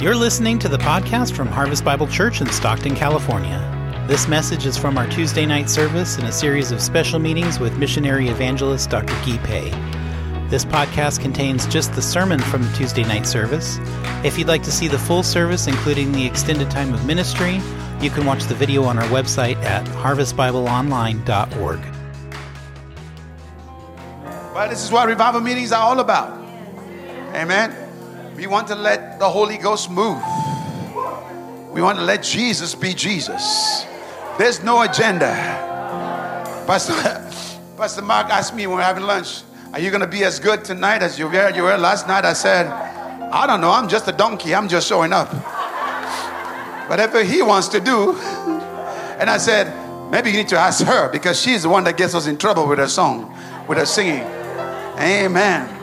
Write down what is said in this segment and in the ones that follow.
You're listening to the podcast from Harvest Bible Church in Stockton, California. This message is from our Tuesday night service in a series of special meetings with missionary evangelist Dr. Guy Peh. This podcast contains just the sermon from the Tuesday night service. If you'd like to see the full service, including the extended time of ministry, you can watch the video on our website at harvestbibleonline.org. Well, this is what revival meetings are all about. Amen. We want to let the Holy Ghost move. We want to let Jesus be Jesus. There's no agenda. Pastor, Pastor Mark asked me when we are having lunch, Are you going to be as good tonight as you were, you were last night? I said, I don't know. I'm just a donkey. I'm just showing up. Whatever he wants to do. And I said, Maybe you need to ask her because she's the one that gets us in trouble with her song, with her singing. Amen.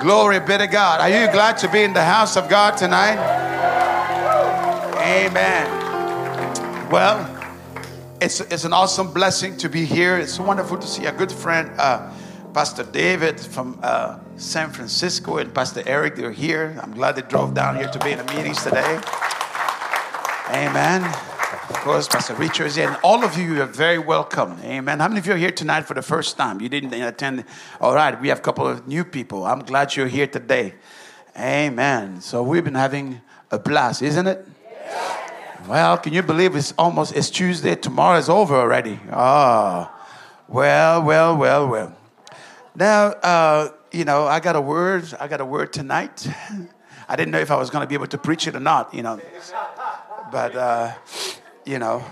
Glory be to God. Are you glad to be in the house of God tonight? Amen. Well, it's, it's an awesome blessing to be here. It's wonderful to see a good friend, uh, Pastor David from uh, San Francisco, and Pastor Eric. They're here. I'm glad they drove down here to be in the meetings today. Amen. Of course, Pastor Richards, and all of you are very welcome. Amen. How many of you are here tonight for the first time? You didn't attend. All right, we have a couple of new people. I'm glad you're here today. Amen. So we've been having a blast, isn't it? Well, can you believe it's almost it's Tuesday? Tomorrow is over already. Ah, oh, well, well, well, well. Now, uh, you know, I got a word. I got a word tonight. I didn't know if I was going to be able to preach it or not. You know, but. Uh, you know,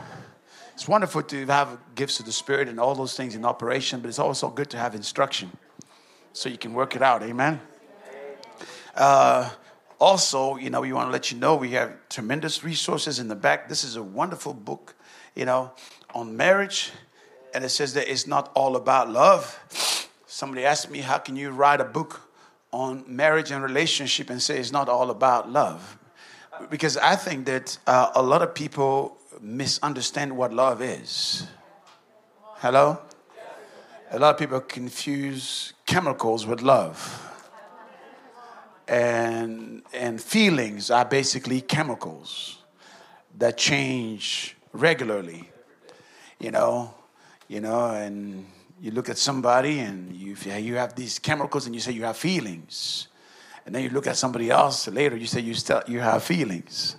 it's wonderful to have gifts of the Spirit and all those things in operation, but it's also good to have instruction so you can work it out. Amen. Uh, also, you know, we want to let you know we have tremendous resources in the back. This is a wonderful book, you know, on marriage. And it says that it's not all about love. Somebody asked me, How can you write a book on marriage and relationship and say it's not all about love? Because I think that uh, a lot of people misunderstand what love is. Hello? A lot of people confuse chemicals with love. And, and feelings are basically chemicals that change regularly. You know, you know, and you look at somebody and you, you have these chemicals and you say you have feelings. And then you look at somebody else later, you say you still you have feelings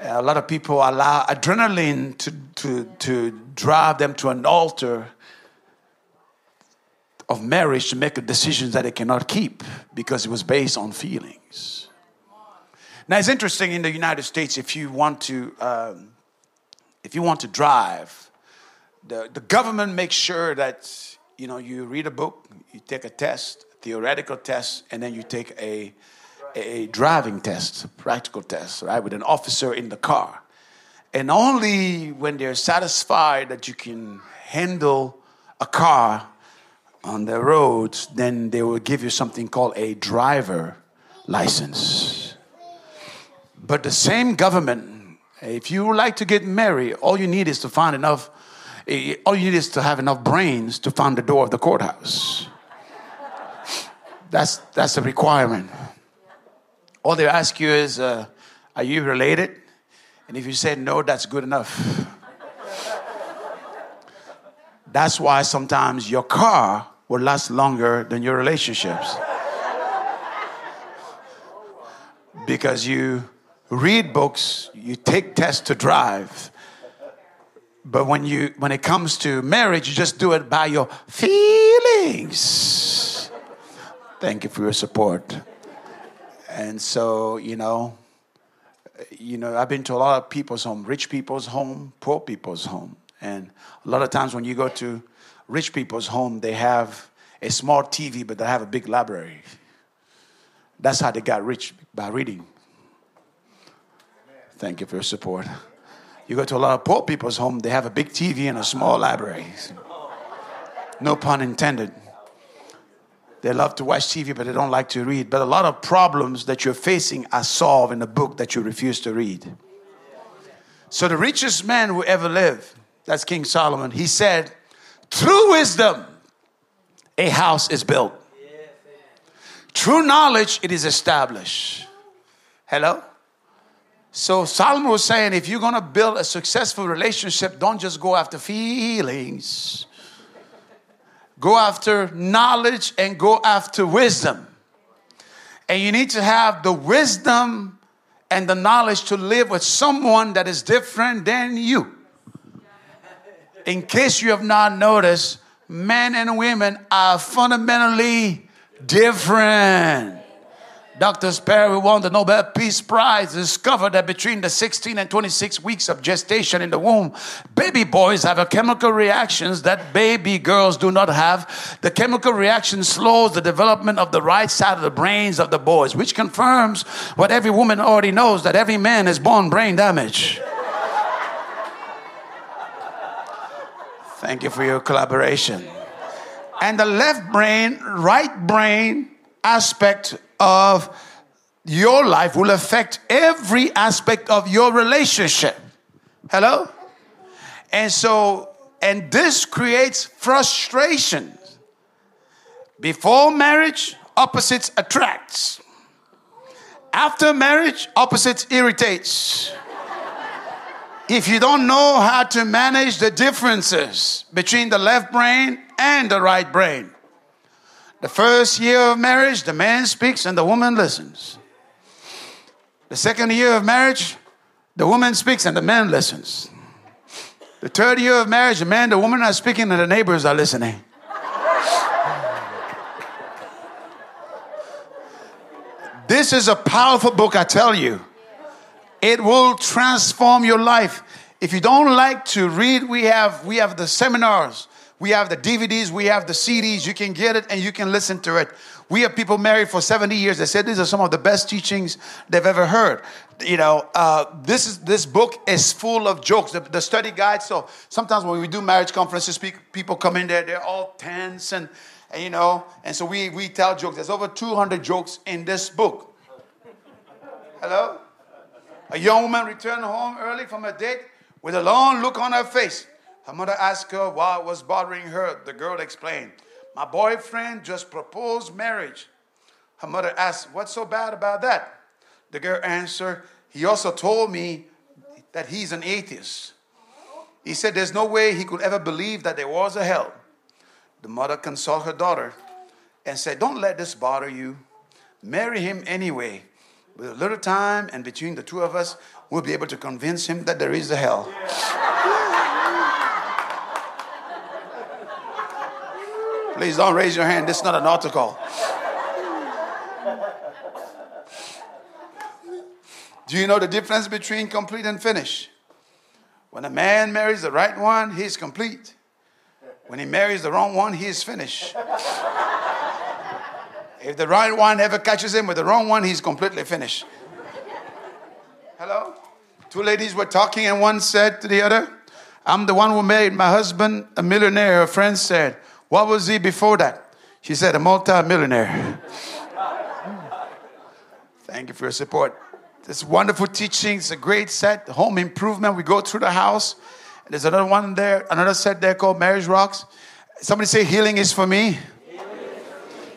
a lot of people allow adrenaline to, to, to drive them to an altar of marriage to make a decision that they cannot keep because it was based on feelings. Now it's interesting in the United States if you want to um, if you want to drive, the, the government makes sure that you know you read a book, you take a test, theoretical test, and then you take a a driving test, practical test, right, with an officer in the car. And only when they're satisfied that you can handle a car on the roads, then they will give you something called a driver license. But the same government, if you like to get married, all you need is to find enough, eh, all you need is to have enough brains to find the door of the courthouse. That's, that's a requirement. All they ask you is, uh, Are you related? And if you say no, that's good enough. that's why sometimes your car will last longer than your relationships. because you read books, you take tests to drive. But when you when it comes to marriage, you just do it by your feelings. Thank you for your support. And so, you know, you know, I've been to a lot of people's home, rich people's home, poor people's home. And a lot of times when you go to rich people's home, they have a small TV, but they have a big library. That's how they got rich by reading. Thank you for your support. You go to a lot of poor people's home, they have a big TV and a small library. No pun intended. They love to watch TV, but they don't like to read. But a lot of problems that you're facing are solved in a book that you refuse to read. So, the richest man who ever lived, that's King Solomon, he said, Through wisdom, a house is built. True knowledge, it is established. Hello? So Solomon was saying if you're going to build a successful relationship, don't just go after feelings. Go after knowledge and go after wisdom. And you need to have the wisdom and the knowledge to live with someone that is different than you. In case you have not noticed, men and women are fundamentally different. Dr. Sperry, won the Nobel Peace Prize, discovered that between the 16 and 26 weeks of gestation in the womb, baby boys have a chemical reactions that baby girls do not have. The chemical reaction slows the development of the right side of the brains of the boys, which confirms what every woman already knows that every man is born brain damage. Thank you for your collaboration. And the left brain, right brain aspect of your life will affect every aspect of your relationship. Hello? And so, and this creates frustration. Before marriage, opposites attracts. After marriage, opposites irritates. if you don't know how to manage the differences between the left brain and the right brain, the first year of marriage, the man speaks and the woman listens. The second year of marriage, the woman speaks and the man listens. The third year of marriage, the man, and the woman are speaking and the neighbors are listening. this is a powerful book, I tell you. It will transform your life. If you don't like to read, we have we have the seminars we have the DVDs, we have the CDs. You can get it and you can listen to it. We have people married for 70 years. They said these are some of the best teachings they've ever heard. You know, uh, this is this book is full of jokes. The, the, study guide. So sometimes when we do marriage conferences, people come in there, they're all tense and, and you know, and so we we tell jokes. There's over 200 jokes in this book. Hello, a young woman returned home early from a date with a long look on her face. Her mother asked her what was bothering her. The girl explained, My boyfriend just proposed marriage. Her mother asked, What's so bad about that? The girl answered, He also told me that he's an atheist. He said there's no way he could ever believe that there was a hell. The mother consoled her daughter and said, Don't let this bother you. Marry him anyway. With a little time and between the two of us, we'll be able to convince him that there is a hell. Please don't raise your hand. This is not an altar call. Do you know the difference between complete and finish? When a man marries the right one, he's complete. When he marries the wrong one, he is finished. if the right one ever catches him with the wrong one, he's completely finished. Hello? Two ladies were talking, and one said to the other, I'm the one who made my husband a millionaire. Her friend said, what was he before that? She said, a multi-millionaire. Thank you for your support. This wonderful teaching. It's a great set. Home improvement. We go through the house. There's another one there, another set there called Marriage Rocks. Somebody say, Healing is for me.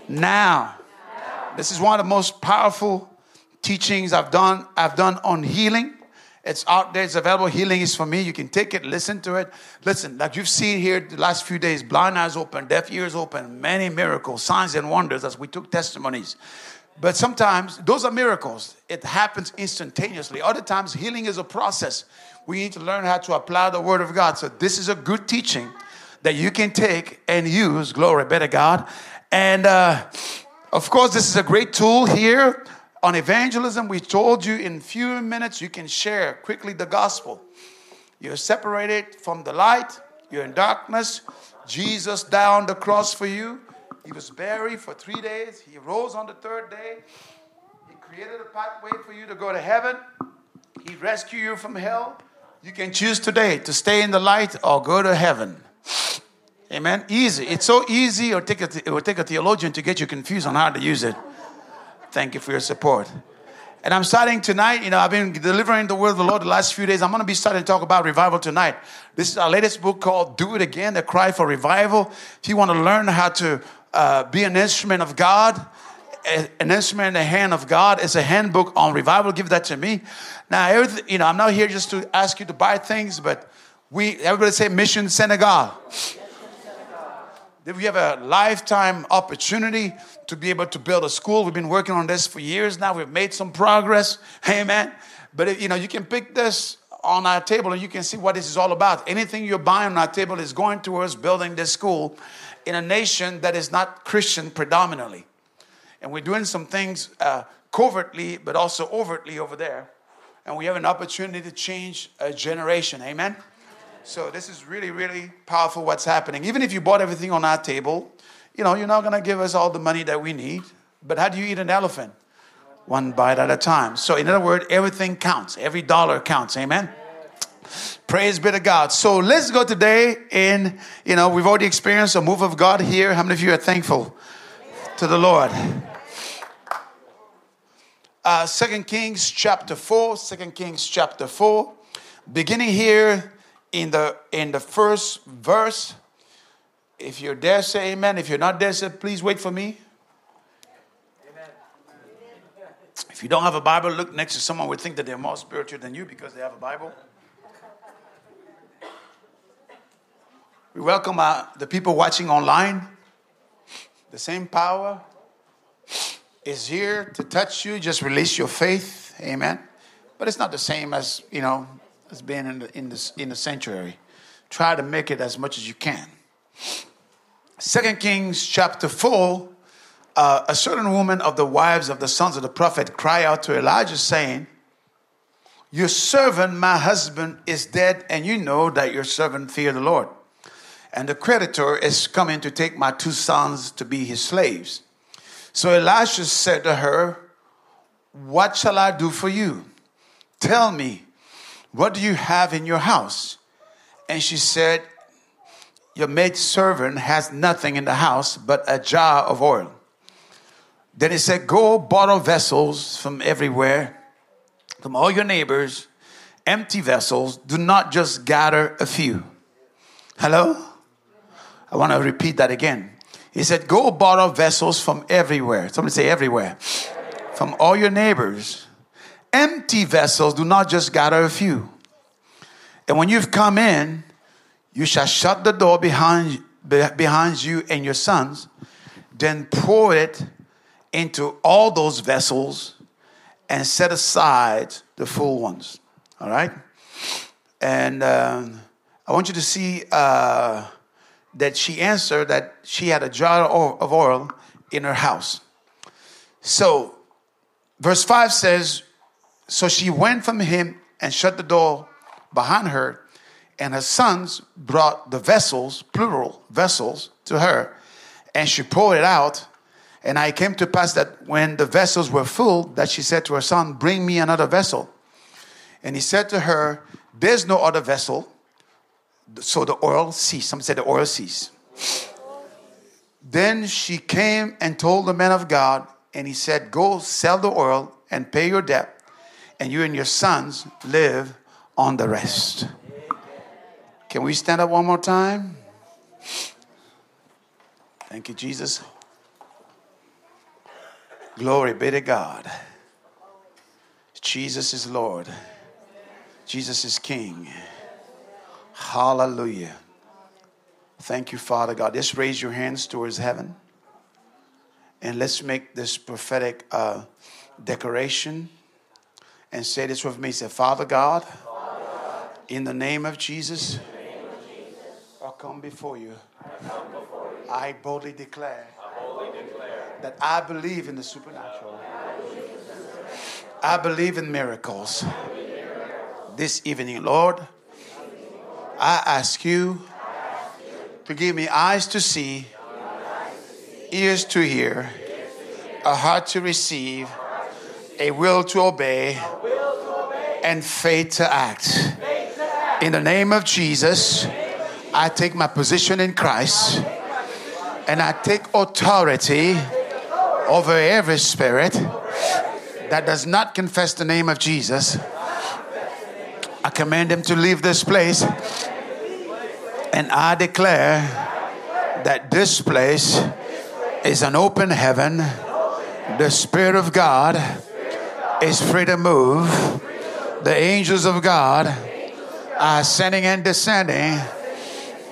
Now. This is one of the most powerful teachings I've done. I've done on healing. It's out there, it's available. Healing is for me. You can take it, listen to it. Listen, like you've seen here the last few days, blind eyes open, deaf ears open, many miracles, signs and wonders as we took testimonies. But sometimes those are miracles. It happens instantaneously. Other times, healing is a process. We need to learn how to apply the word of God. So, this is a good teaching that you can take and use. Glory better God. And uh, of course, this is a great tool here on evangelism, we told you in few minutes you can share quickly the gospel. You're separated from the light, you're in darkness. Jesus died on the cross for you. He was buried for three days. He rose on the third day. He created a pathway for you to go to heaven. He rescued you from hell. You can choose today to stay in the light or go to heaven. Amen. Easy. It's so easy. or take a, it will take a theologian to get you confused on how to use it. Thank you for your support. And I'm starting tonight. You know, I've been delivering the word of the Lord the last few days. I'm going to be starting to talk about revival tonight. This is our latest book called Do It Again, The Cry for Revival. If you want to learn how to uh, be an instrument of God an instrument in the hand of God. It's a handbook on revival. Give that to me. Now, you know, I'm not here just to ask you to buy things, but we, everybody say Mission Senegal. That we have a lifetime opportunity to be able to build a school. We've been working on this for years now. We've made some progress. Amen. But if, you know, you can pick this on our table and you can see what this is all about. Anything you're buying on our table is going towards building this school in a nation that is not Christian predominantly. And we're doing some things uh, covertly, but also overtly over there. And we have an opportunity to change a generation. Amen. So this is really, really powerful what's happening. Even if you bought everything on our table, you know, you're not going to give us all the money that we need. But how do you eat an elephant? One bite at a time. So in other words, everything counts. Every dollar counts. Amen. Praise be to God. So let's go today in, you know, we've already experienced a move of God here. How many of you are thankful to the Lord? Uh, 2 Kings chapter 4, 2 Kings chapter 4, beginning here in the in the first verse. If you're there, say amen. If you're not there, say please wait for me. If you don't have a Bible, look next to someone would think that they're more spiritual than you because they have a Bible. We welcome uh, the people watching online. The same power is here to touch you. Just release your faith. Amen. But it's not the same as, you know, as being in the, in the, in the sanctuary. Try to make it as much as you can. Second Kings chapter 4, uh, a certain woman of the wives of the sons of the prophet cry out to Elijah, saying, Your servant, my husband, is dead, and you know that your servant fear the Lord. And the creditor is coming to take my two sons to be his slaves. So Elisha said to her, What shall I do for you? Tell me, what do you have in your house? And she said, Your maid servant has nothing in the house but a jar of oil. Then he said, Go borrow vessels from everywhere, from all your neighbors, empty vessels. Do not just gather a few. Hello? I want to repeat that again. He said, Go borrow vessels from everywhere. Somebody say, Everywhere. From all your neighbors. Empty vessels, do not just gather a few. And when you've come in, you shall shut the door behind, behind you and your sons, then pour it into all those vessels and set aside the full ones. All right? And um, I want you to see uh, that she answered that she had a jar of oil in her house. So, verse 5 says, So she went from him and shut the door behind her, and her sons brought the vessels, plural vessels, to her, and she poured it out. And I came to pass that when the vessels were full, that she said to her son, Bring me another vessel. And he said to her, There's no other vessel. So the oil ceased. Some said the oil ceased. Then she came and told the man of God, and he said, Go sell the oil and pay your debt, and you and your sons live on the rest. Can we stand up one more time? Thank you, Jesus. Glory be to God. Jesus is Lord. Jesus is King. Hallelujah. Thank you, Father God. Just raise your hands towards heaven. And let's make this prophetic uh, declaration and say this with me. Say, Father God, in the name of Jesus, I come before you. I boldly declare that I believe in the supernatural. I believe in miracles. This evening, Lord, I ask you to give me eyes to see, ears to hear, a heart to receive, a will to obey, and faith to act. In the name of Jesus, I take my position in Christ and I take authority over every spirit that does not confess the name of Jesus. I command them to leave this place and I declare that this place is an open heaven. The Spirit of God is free to move. The angels of God are ascending and descending.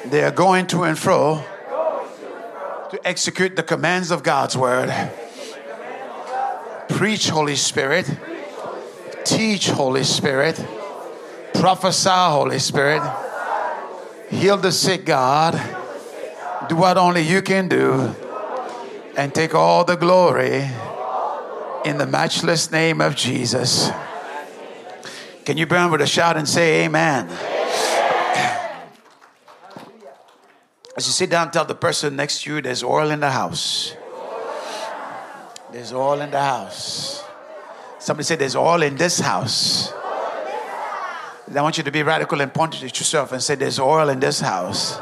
They are going to and fro to execute the commands of God's word. Preach, Holy Spirit. Teach, Holy Spirit. Prophesy, Holy Spirit. Heal the sick, God. Do what only you can do. And take all the glory in the matchless name of Jesus. Can you burn with a shout and say amen? As you sit down, tell the person next to you there's oil in the house. There's oil in the house. Somebody said there's oil in this house. I want you to be radical and point it at yourself and say there's oil in this house.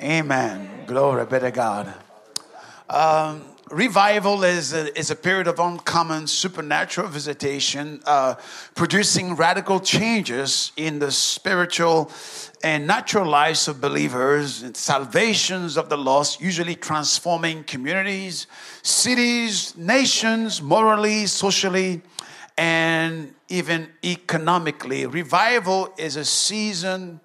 Amen. Glory be to God. Um, revival is a, is a period of uncommon supernatural visitation, uh, producing radical changes in the spiritual and natural lives of believers, and salvations of the lost, usually transforming communities, cities, nations, morally, socially, and even economically. Revival is a season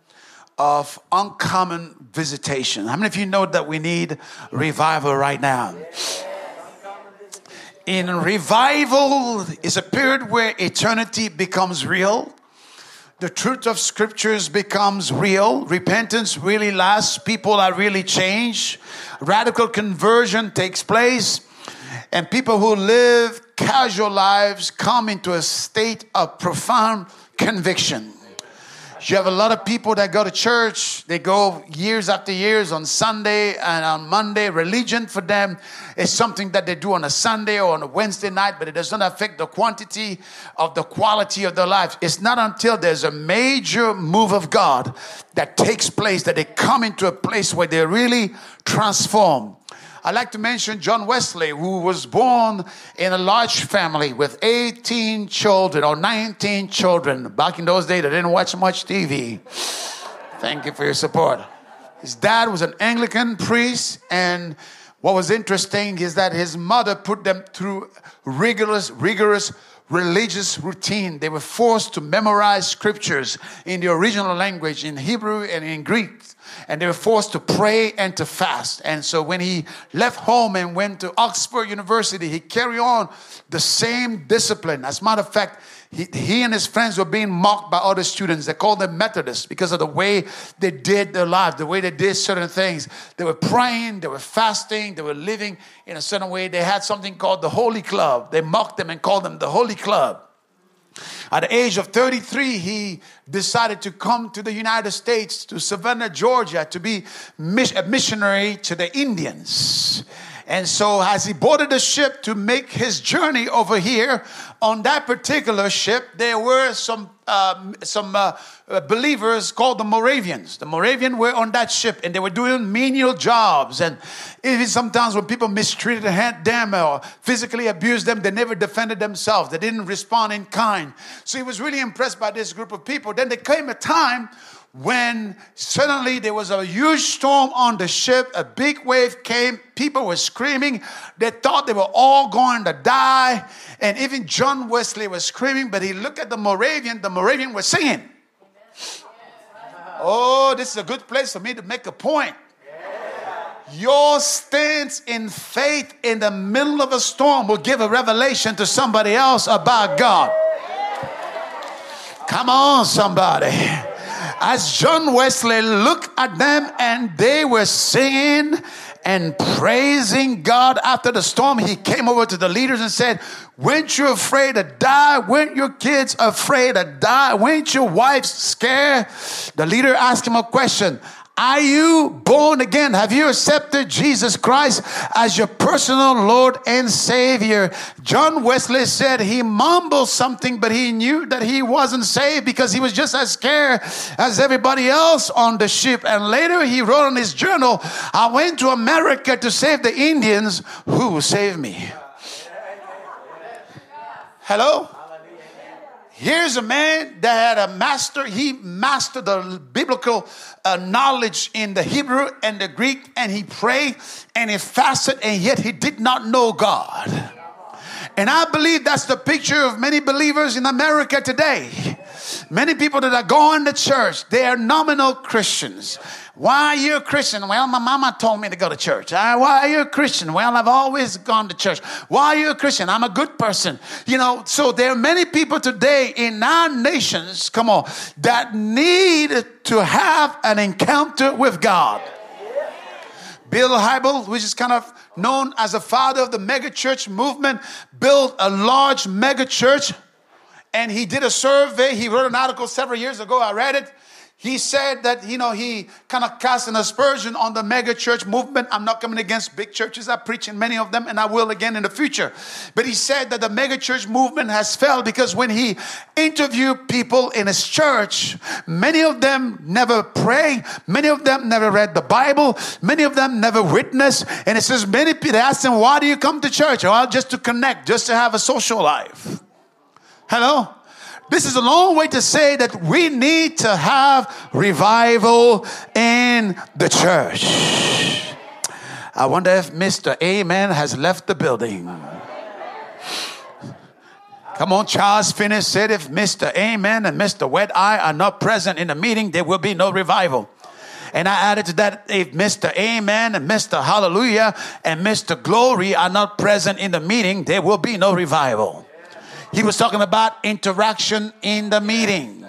of uncommon visitation. How many of you know that we need revival right now? In revival is a period where eternity becomes real. The truth of scriptures becomes real. Repentance really lasts. People are really changed. Radical conversion takes place. And people who live casual lives come into a state of profound conviction. You have a lot of people that go to church, they go years after years on Sunday and on Monday. Religion for them is something that they do on a Sunday or on a Wednesday night, but it does not affect the quantity of the quality of their life. It's not until there's a major move of God that takes place that they come into a place where they're really transformed. I'd like to mention John Wesley, who was born in a large family with 18 children or 19 children. Back in those days, they didn't watch much TV. Thank you for your support. His dad was an Anglican priest, and what was interesting is that his mother put them through rigorous, rigorous religious routine. They were forced to memorize scriptures in the original language, in Hebrew and in Greek and they were forced to pray and to fast. And so when he left home and went to Oxford University, he carried on the same discipline. As a matter of fact, he, he and his friends were being mocked by other students. They called them Methodists because of the way they did their lives, the way they did certain things. They were praying, they were fasting, they were living in a certain way. They had something called the Holy Club. They mocked them and called them the Holy Club. At the age of 33, he decided to come to the United States, to Savannah, Georgia, to be a missionary to the Indians. And so, as he boarded the ship to make his journey over here, on that particular ship, there were some uh, some uh, uh, believers called the Moravians. The Moravians were on that ship, and they were doing menial jobs. And even sometimes when people mistreated them or physically abused them, they never defended themselves. They didn't respond in kind. So he was really impressed by this group of people. Then there came a time when suddenly there was a huge storm on the ship, a big wave came, people were screaming. They thought they were all going to die. And even John Wesley was screaming, but he looked at the Moravian, the Moravian was singing. Oh, this is a good place for me to make a point. Your stance in faith in the middle of a storm will give a revelation to somebody else about God. Come on, somebody as John Wesley looked at them and they were singing and praising God after the storm, he came over to the leaders and said, Weren't you afraid to die? Weren't your kids afraid to die? Weren't your wives scared? The leader asked him a question. Are you born again? Have you accepted Jesus Christ as your personal Lord and Savior? John Wesley said he mumbled something, but he knew that he wasn't saved because he was just as scared as everybody else on the ship. And later he wrote in his journal, I went to America to save the Indians who saved me. Hello? Here's a man that had a master. He mastered the biblical uh, knowledge in the Hebrew and the Greek, and he prayed and he fasted, and yet he did not know God. And I believe that's the picture of many believers in America today. Many people that are going to church, they are nominal Christians. Why are you a Christian? Well, my mama told me to go to church. Why are you a Christian? Well, I've always gone to church. Why are you a Christian? I'm a good person. You know, so there are many people today in our nations, come on, that need to have an encounter with God. Bill Hybel, which is kind of known as the father of the megachurch movement, built a large megachurch and he did a survey. He wrote an article several years ago. I read it. He said that, you know, he kind of cast an aspersion on the mega church movement. I'm not coming against big churches. I preach in many of them and I will again in the future. But he said that the mega church movement has failed because when he interviewed people in his church, many of them never pray. Many of them never read the Bible. Many of them never witnessed. And it says, many people ask him, why do you come to church? Well, just to connect, just to have a social life. Hello? This is a long way to say that we need to have revival in the church. I wonder if Mr. Amen has left the building. Come on, Charles Finney said if Mr. Amen and Mr. Wet Eye are not present in the meeting, there will be no revival. And I added to that if Mr. Amen and Mr. Hallelujah and Mr. Glory are not present in the meeting, there will be no revival. He was talking about interaction in the meeting.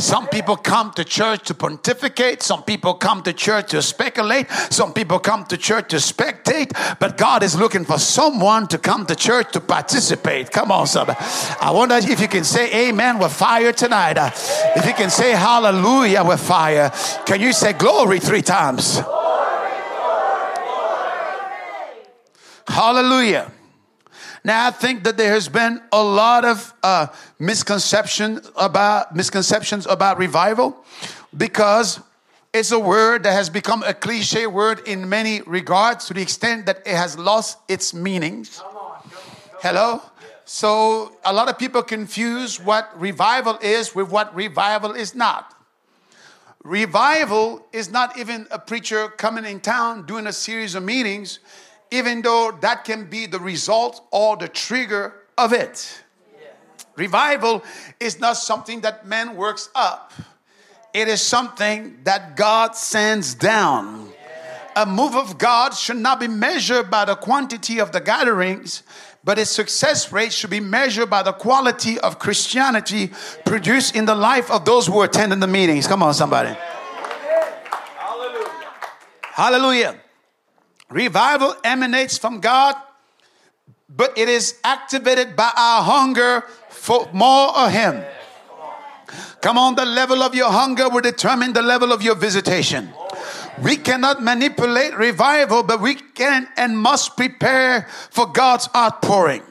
Some people come to church to pontificate. Some people come to church to speculate. Some people come to church to spectate. But God is looking for someone to come to church to participate. Come on, somebody. I wonder if you can say amen with fire tonight. Uh, if you can say hallelujah with fire. Can you say glory three times? Glory, glory, glory. Hallelujah. Now, I think that there has been a lot of uh, misconceptions about misconceptions about revival because it's a word that has become a cliche word in many regards to the extent that it has lost its meanings. Hello? So, a lot of people confuse what revival is with what revival is not. Revival is not even a preacher coming in town doing a series of meetings even though that can be the result or the trigger of it. Revival is not something that man works up, it is something that God sends down. A move of God should not be measured by the quantity of the gatherings, but its success rate should be measured by the quality of Christianity produced in the life of those who attend in the meetings. Come on, somebody. Hallelujah. Hallelujah. Revival emanates from God, but it is activated by our hunger for more of Him. Come on, the level of your hunger will determine the level of your visitation. We cannot manipulate revival, but we can and must prepare for God's outpouring.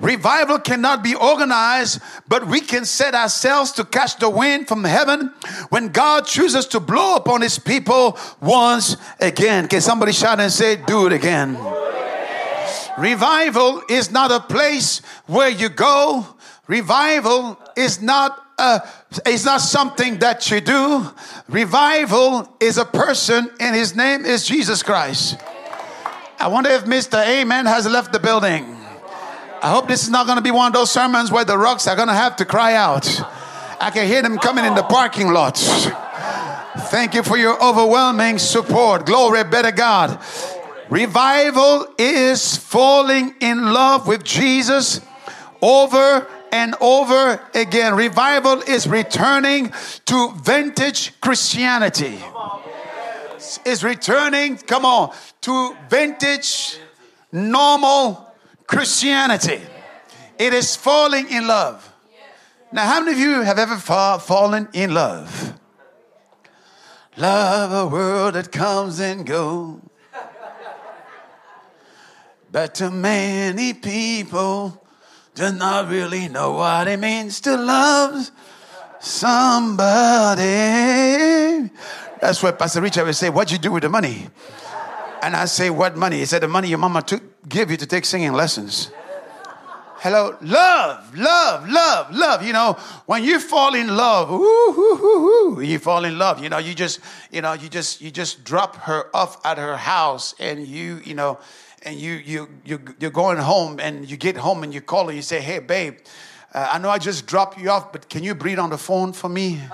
Revival cannot be organized, but we can set ourselves to catch the wind from heaven when God chooses to blow upon his people once again. Can somebody shout and say, Do it again? Revival is not a place where you go. Revival is not uh, it's not something that you do. Revival is a person, and his name is Jesus Christ. I wonder if Mr. Amen has left the building. I hope this is not going to be one of those sermons where the rocks are going to have to cry out. I can hear them coming in the parking lot. Thank you for your overwhelming support. Glory be to God. Revival is falling in love with Jesus over and over again. Revival is returning to vintage Christianity. Is returning, come on, to vintage normal Christianity. It is falling in love. Now, how many of you have ever fall, fallen in love? Love a world that comes and goes. But to many people, do not really know what it means to love somebody. That's what Pastor Richard would say. What'd you do with the money? And I say, What money? He said, The money your mama took, give you to take singing lessons. Hello, love, love, love, love. You know, when you fall in love, you fall in love. You know, you just, you know, you just, you just drop her off at her house, and you, you know, and you, you, you, you're going home, and you get home, and you call her, you say, "Hey, babe, uh, I know I just dropped you off, but can you breathe on the phone for me?"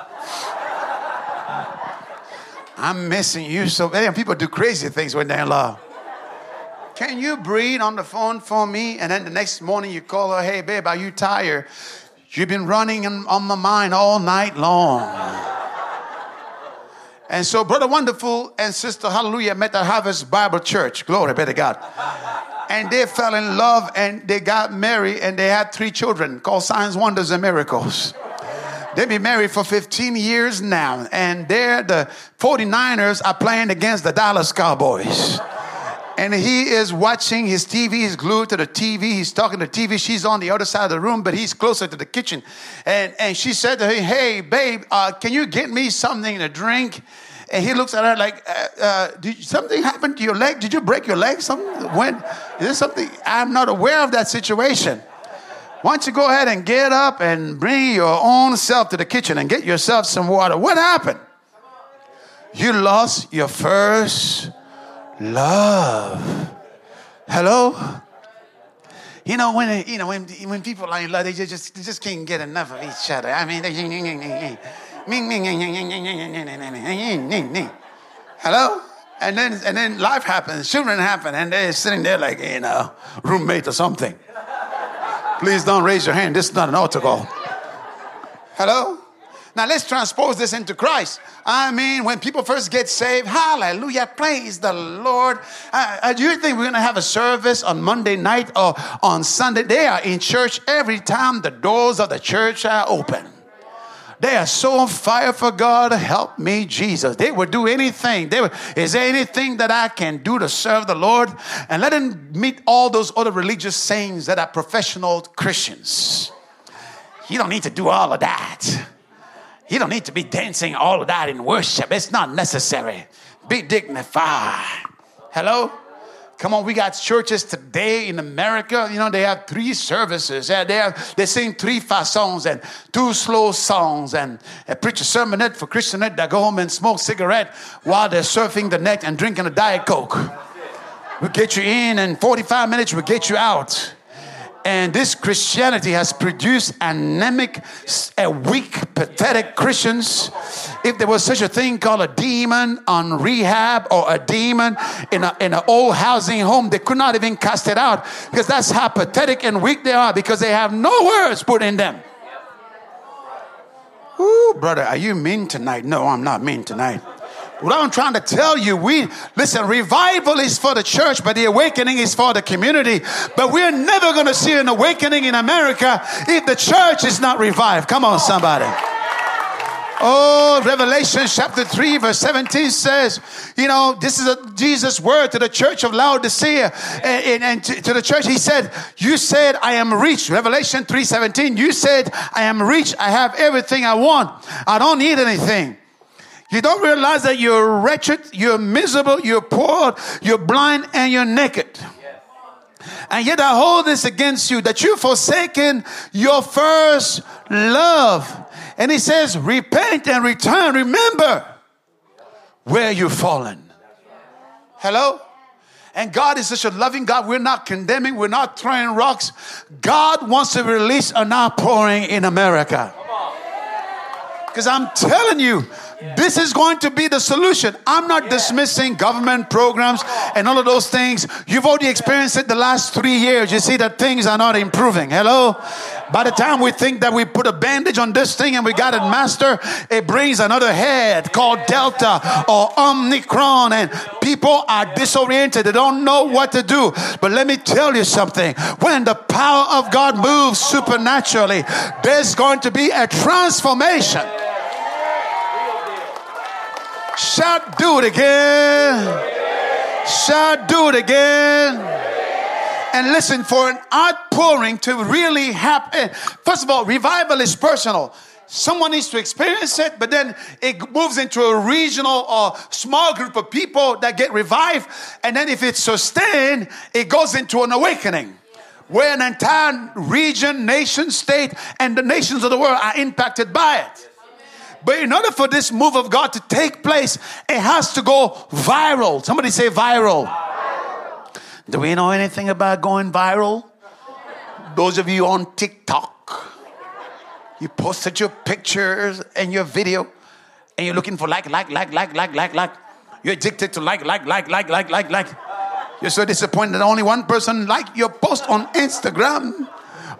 I'm missing you so. Man, people do crazy things when they're in love. Can you breathe on the phone for me? And then the next morning you call her, hey, babe, are you tired? You've been running on my mind all night long. and so, Brother Wonderful and Sister Hallelujah met at Harvest Bible Church. Glory be to God. And they fell in love and they got married and they had three children called Signs, Wonders, and Miracles. They've been married for 15 years now, and they're the 49ers are playing against the Dallas Cowboys and he is watching his TV. He's glued to the TV. He's talking to TV. She's on the other side of the room, but he's closer to the kitchen. And, and she said to him, Hey, babe, uh, can you get me something to drink? And he looks at her like, uh, uh, Did something happen to your leg? Did you break your leg? Something when? Is there something? I'm not aware of that situation. Why don't you go ahead and get up and bring your own self to the kitchen and get yourself some water? What happened? You lost your first love. Hello? You know when you know when when people are in love, they just they just can't get enough of each other. I mean, hello, and then and then life happens, children happen, and they're sitting there like you know roommate or something. Please don't raise your hand. This is not an altar. Hello. Now let's transpose this into Christ. I mean, when people first get saved, hallelujah, praise the Lord. Uh, uh do you think we're going to have a service on Monday night or on Sunday? They are in church every time the doors of the church are open. They are so on fire for God. Help me, Jesus. They would do anything. They would, is there anything that I can do to serve the Lord? And let them meet all those other religious saints that are professional Christians. You don't need to do all of that. You don't need to be dancing all of that in worship. It's not necessary. Be dignified. Hello? Come on, we got churches today in America. You know, they have three services. Yeah, they have they sing three fast songs and two slow songs and a preach a sermonette for Christianette that go home and smoke cigarette while they're surfing the net and drinking a Diet Coke. We'll get you in in 45 minutes, we'll get you out. And this Christianity has produced anemic, weak, pathetic Christians. If there was such a thing called a demon on rehab or a demon in, a, in an old housing home, they could not even cast it out because that's how pathetic and weak they are because they have no words put in them. Ooh, brother, are you mean tonight? No, I'm not mean tonight. What I'm trying to tell you, we listen, revival is for the church, but the awakening is for the community. But we're never going to see an awakening in America if the church is not revived. Come on, somebody. Oh, Revelation chapter 3, verse 17 says, you know, this is a Jesus' word to the church of Laodicea. And, and, and to, to, the church, he said, You said, I am rich. Revelation 3 17, you said, I am rich. I have everything I want. I don't need anything. You don't realize that you're wretched, you're miserable, you're poor, you're blind, and you're naked. And yet I hold this against you that you've forsaken your first love. And he says, repent and return. Remember where you've fallen. Hello? And God is such a loving God. We're not condemning, we're not throwing rocks. God wants to release an outpouring in America. Because I'm telling you, this is going to be the solution. I'm not dismissing government programs and all of those things. You've already experienced it the last three years. You see that things are not improving. Hello? By the time we think that we put a bandage on this thing and we got it master, it brings another head called Delta or Omicron, and people are disoriented. They don't know what to do. But let me tell you something when the power of God moves supernaturally, there's going to be a transformation. Shout, do it again. Shout, do it again. And listen, for an outpouring to really happen, first of all, revival is personal. Someone needs to experience it, but then it moves into a regional or small group of people that get revived. And then if it's sustained, it goes into an awakening. where an entire region, nation, state, and the nations of the world are impacted by it. But in order for this move of God to take place, it has to go viral. Somebody say viral. Do we know anything about going viral? Those of you on TikTok, you posted your pictures and your video, and you're looking for like, like, like, like, like, like, like. You're addicted to like, like, like, like, like, like, like. You're so disappointed that only one person liked your post on Instagram.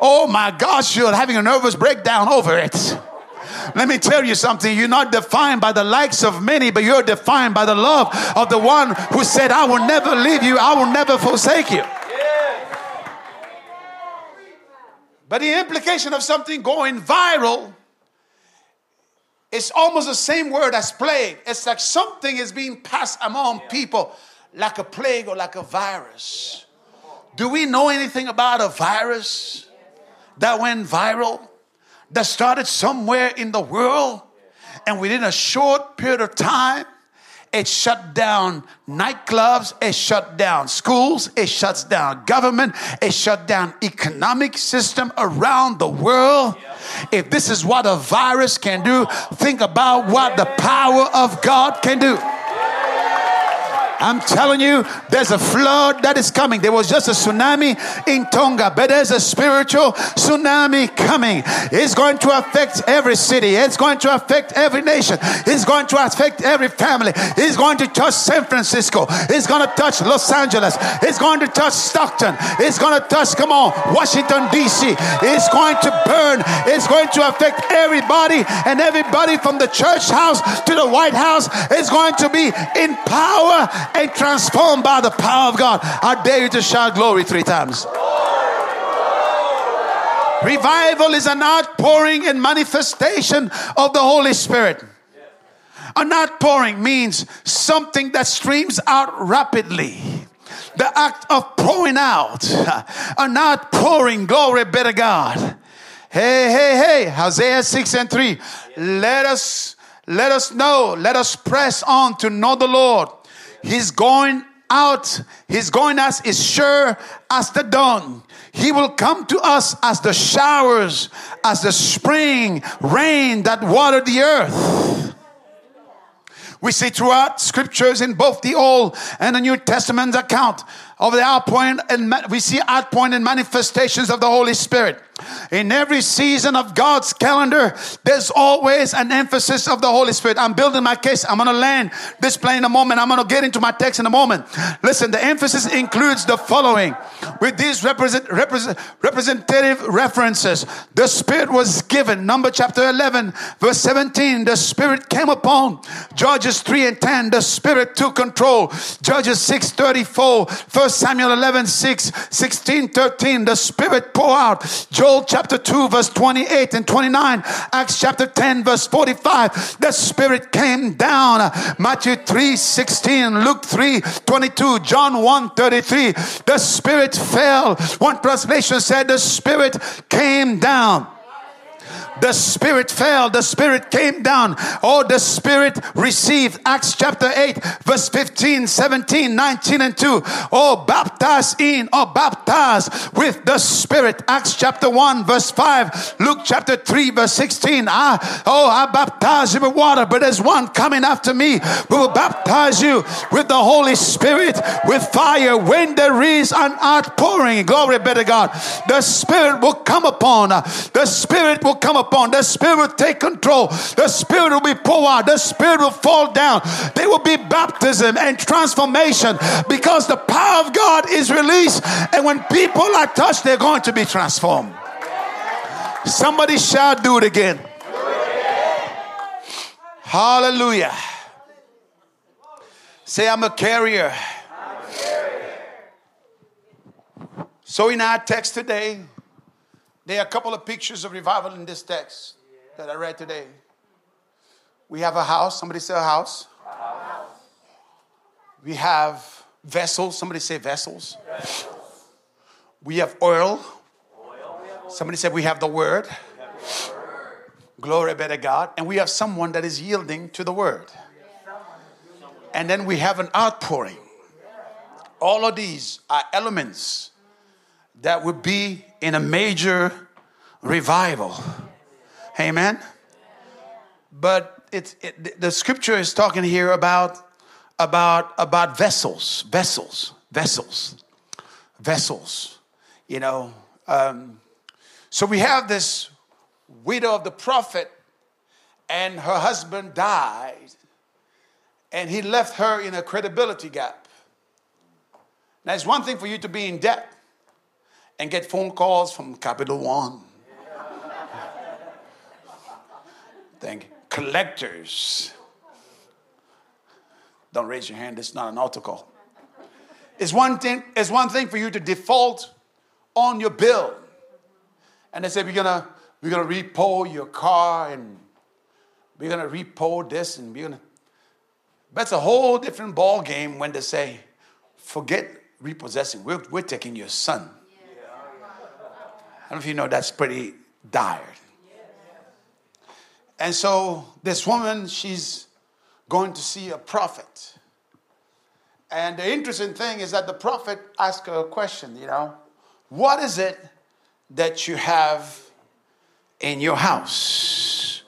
Oh my gosh, you're having a nervous breakdown over it. Let me tell you something. You're not defined by the likes of many, but you're defined by the love of the one who said, I will never leave you, I will never forsake you. But the implication of something going viral is almost the same word as plague. It's like something is being passed among people like a plague or like a virus. Do we know anything about a virus that went viral? That started somewhere in the world, and within a short period of time, it shut down nightclubs, it shut down schools, it shuts down government, it shut down economic system around the world. If this is what a virus can do, think about what the power of God can do. I'm telling you, there's a flood that is coming. There was just a tsunami in Tonga, but there's a spiritual tsunami coming. It's going to affect every city, it's going to affect every nation, it's going to affect every family. It's going to touch San Francisco, it's going to touch Los Angeles, it's going to touch Stockton, it's going to touch, come on, Washington, D.C. It's going to burn, it's going to affect everybody, and everybody from the church house to the White House is going to be in power and transformed by the power of God. I dare you to shout glory three times. Revival is an outpouring and manifestation of the Holy Spirit. An outpouring means something that streams out rapidly. The act of pouring out, an outpouring, glory be to God. Hey, hey, hey, Hosea 6 and 3. Let us let us know, let us press on to know the Lord. He's going out. His going us is sure as the dawn. He will come to us as the showers, as the spring rain that watered the earth. We see throughout scriptures in both the Old and the New Testament account of the outpouring and we see outpouring and manifestations of the Holy Spirit. In every season of God's calendar, there's always an emphasis of the Holy Spirit. I'm building my case. I'm going to land this plane in a moment. I'm going to get into my text in a moment. Listen, the emphasis includes the following. With these represent, represent, representative references, the Spirit was given. Number chapter 11, verse 17, the Spirit came upon. Judges 3 and 10, the Spirit took control. Judges 6, 34, 1 Samuel 11, 6, 16, 13, the Spirit pour out. Joel chapter 2, verse 28 and 29. Acts chapter 10, verse 45. The Spirit came down. Matthew 3, 16. Luke 3, 22. John 1, 33. The Spirit fell. One translation said the Spirit came down the Spirit fell, the Spirit came down. Oh, the Spirit received. Acts chapter 8, verse 15, 17, 19, and 2. Oh, baptized in or baptized with the Spirit. Acts chapter 1, verse 5. Luke chapter 3, verse 16. I, oh, I baptize you with water, but there's one coming after me who will baptize you with the Holy Spirit, with fire. When there is an outpouring, glory be to God, the Spirit will come upon. The Spirit will come upon upon. The Spirit will take control. The Spirit will be poured out. The Spirit will fall down. There will be baptism and transformation because the power of God is released. And when people are touched, they're going to be transformed. Somebody shall do it again. Hallelujah. Say, I'm a carrier. So, in our text today, there are a couple of pictures of revival in this text that I read today. We have a house. Somebody say a house. A house. We have vessels. Somebody say vessels. vessels. We have oil. oil. Somebody said we have the word. Have the word. Glory be to God. And we have someone that is yielding to the word. And then we have an outpouring. All of these are elements that would be in a major revival. Amen. But it's it, the scripture is talking here about about about vessels, vessels, vessels, vessels. You know, um, so we have this widow of the prophet, and her husband died, and he left her in a credibility gap. Now, it's one thing for you to be in debt and get phone calls from Capital One. Thank you. Collectors. Don't raise your hand, it's not an altar call. It's one thing, it's one thing for you to default on your bill. And they say, we're gonna, we're gonna repo your car and we're gonna repo this and we're gonna. That's a whole different ball game when they say, forget repossessing. We're, we're taking your son. I don't know if you know that's pretty dire. And so this woman, she's going to see a prophet. And the interesting thing is that the prophet asked her a question, you know, what is it that you have in your house?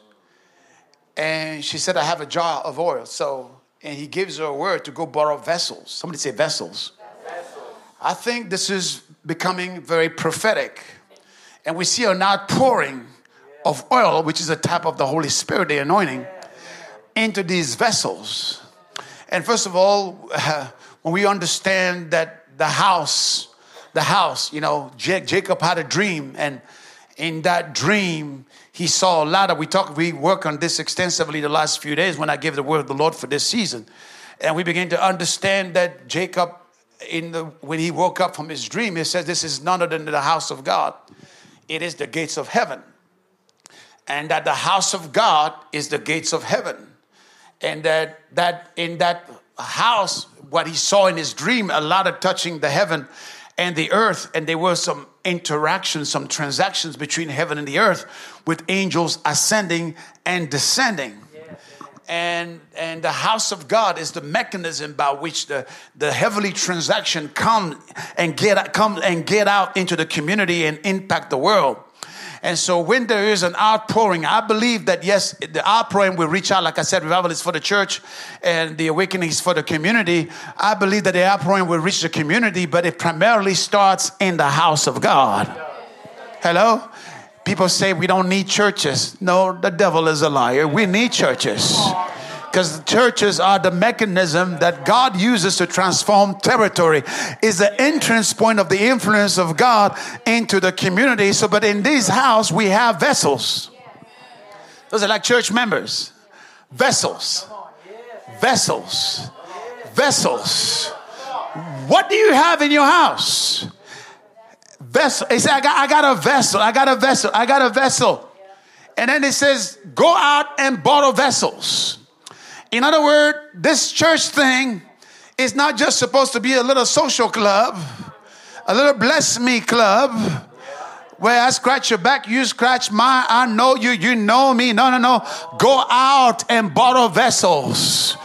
And she said, I have a jar of oil. So, and he gives her a word to go borrow vessels. Somebody say vessels. vessels. I think this is becoming very prophetic. And we see an outpouring of oil, which is a type of the Holy Spirit, the anointing, into these vessels. And first of all, uh, when we understand that the house, the house, you know, Jacob had a dream, and in that dream, he saw a ladder. We talk, we work on this extensively the last few days when I gave the word of the Lord for this season, and we begin to understand that Jacob, in the when he woke up from his dream, he says, "This is none other than the house of God. It is the gates of heaven." and that the house of God is the gates of heaven and that that in that house what he saw in his dream a lot of touching the heaven and the earth and there were some interactions some transactions between heaven and the earth with angels ascending and descending and and the house of god is the mechanism by which the the heavenly transaction come and get come and get out into the community and impact the world and so when there is an outpouring, I believe that yes, the outpouring will reach out. Like I said, revival is for the church and the awakening is for the community. I believe that the outpouring will reach the community, but it primarily starts in the house of God. Hello? People say we don't need churches. No, the devil is a liar. We need churches because the churches are the mechanism that God uses to transform territory, is the entrance point of the influence of God into the community. So, but in this house, we have vessels. Those are like church members. Vessels. Vessels. Vessels. What do you have in your house? Vessel. He said, I got, I got a vessel. I got a vessel. I got a vessel. And then it says, go out and borrow vessels. In other words, this church thing is not just supposed to be a little social club, a little bless me club where I scratch your back, you scratch mine. I know you, you know me. No, no, no. Go out and borrow vessels.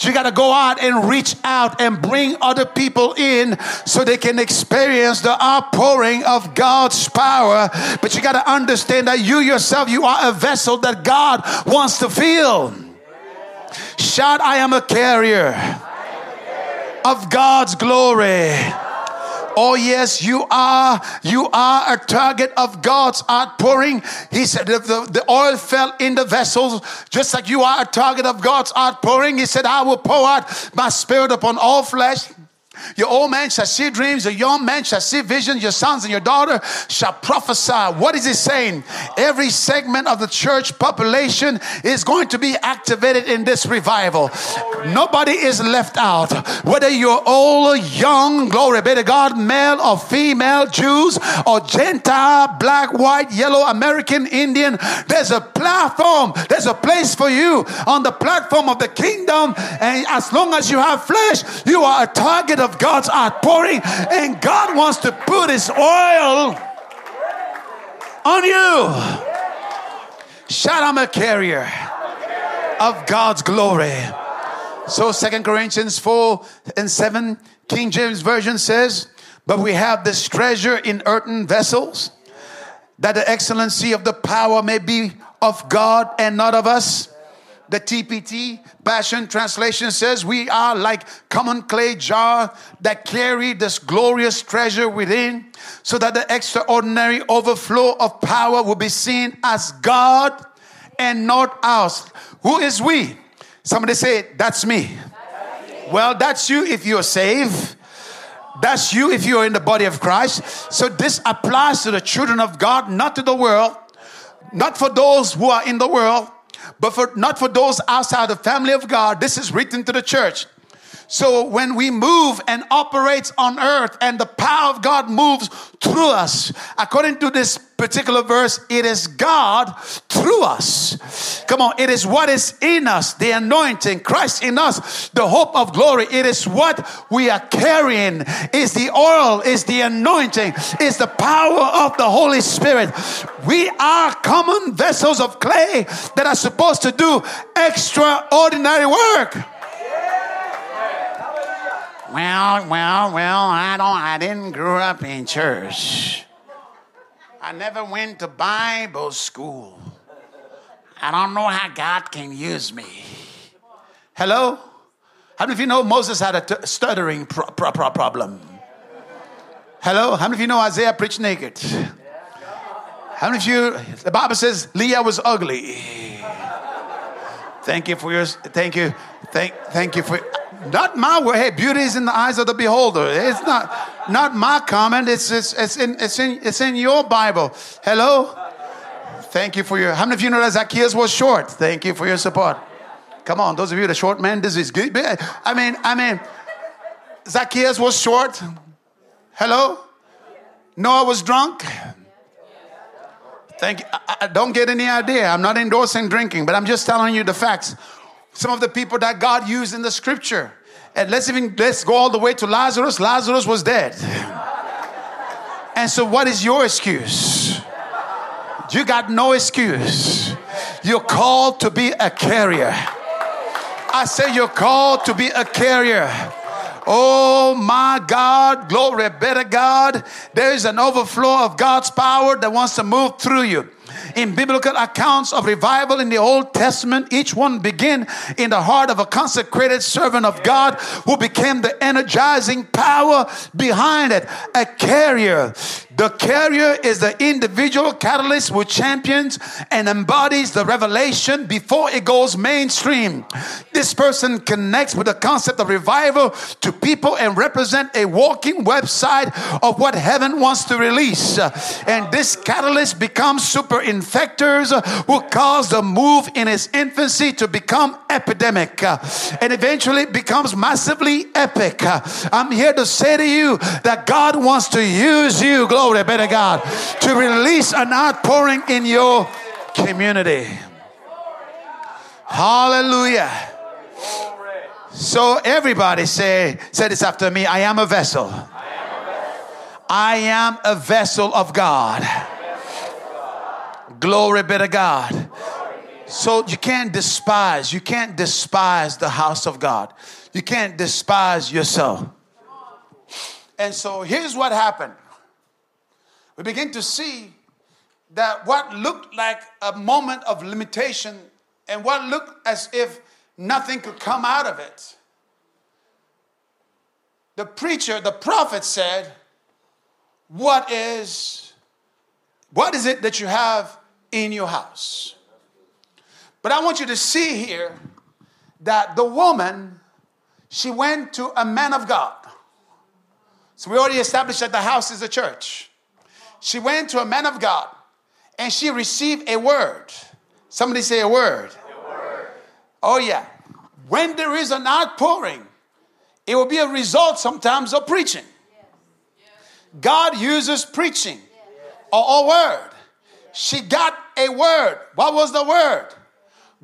You got to go out and reach out and bring other people in so they can experience the outpouring of God's power. But you got to understand that you yourself, you are a vessel that God wants to fill. Shout, I am a carrier of God's glory. Oh, yes, you are. You are a target of God's outpouring. He said the, the, oil fell in the vessels, just like you are a target of God's outpouring. He said, I will pour out my spirit upon all flesh. Your old man shall see dreams, your young man shall see visions, your sons and your daughter shall prophesy. What is he saying? Every segment of the church population is going to be activated in this revival. Nobody is left out. Whether you're old or young, glory be to God, male or female, Jews or Gentile, black, white, yellow, American, Indian, there's a platform, there's a place for you on the platform of the kingdom. And as long as you have flesh, you are a target of of God's outpouring, and God wants to put His oil on you. Shout, I'm a carrier of God's glory. So, Second Corinthians 4 and 7, King James Version says, but we have this treasure in earthen vessels, that the excellency of the power may be of God and not of us. The TPT Passion Translation says, We are like common clay jar that carry this glorious treasure within, so that the extraordinary overflow of power will be seen as God and not ours. Who is we? Somebody say, That's me. That's me. Well, that's you if you're saved. That's you if you're in the body of Christ. So this applies to the children of God, not to the world, not for those who are in the world, but for not for those outside the family of God. This is written to the church. So when we move and operates on earth and the power of God moves through us, according to this particular verse, it is God through us. Come on, it is what is in us, the anointing, Christ in us, the hope of glory. It is what we are carrying, is the oil, is the anointing, is the power of the Holy Spirit. We are common vessels of clay that are supposed to do extraordinary work. Well, well, well, I don't I didn't grow up in church. I never went to Bible school. I don't know how God can use me. Hello? How many of you know Moses had a t- stuttering pro- pro- pro- problem? Hello? How many of you know Isaiah preached naked? How many of you, the Bible says Leah was ugly. Thank you for your, thank you, thank, thank you for, not my word. Hey, beauty is in the eyes of the beholder. It's not not my comment. It's it's it's in it's in it's in your Bible. Hello. Thank you for your. How many of you know that Zacchaeus was short? Thank you for your support. Come on, those of you the short man, this is good. I mean, I mean, Zacchaeus was short. Hello. Noah was drunk. Thank you. I, I don't get any idea. I'm not endorsing drinking, but I'm just telling you the facts some of the people that God used in the scripture. And let's even let's go all the way to Lazarus. Lazarus was dead. And so what is your excuse? You got no excuse. You're called to be a carrier. I say you're called to be a carrier. Oh my God, glory be to God. There is an overflow of God's power that wants to move through you in biblical accounts of revival in the Old Testament, each one begin in the heart of a consecrated servant of God who became the energizing power behind it, a carrier. The carrier is the individual catalyst who champions and embodies the revelation before it goes mainstream. This person connects with the concept of revival to people and represent a walking website of what heaven wants to release. And this catalyst becomes super infectors who cause the move in its infancy to become epidemic and eventually becomes massively epic. I'm here to say to you that God wants to use you. Glory glory be to God, to release an outpouring in your community. Hallelujah. So everybody say, say this after me. I am a vessel. I am a vessel of God. Glory be to God. So you can't despise, you can't despise the house of God. You can't despise yourself. And so here's what happened we begin to see that what looked like a moment of limitation and what looked as if nothing could come out of it. The preacher, the prophet said, What is what is it that you have in your house? But I want you to see here that the woman, she went to a man of God. So we already established that the house is a church she went to a man of God and she received a word. Somebody say a word. A word. Oh, yeah. When there is an outpouring, it will be a result sometimes of preaching. God uses preaching or a word. She got a word. What was the word?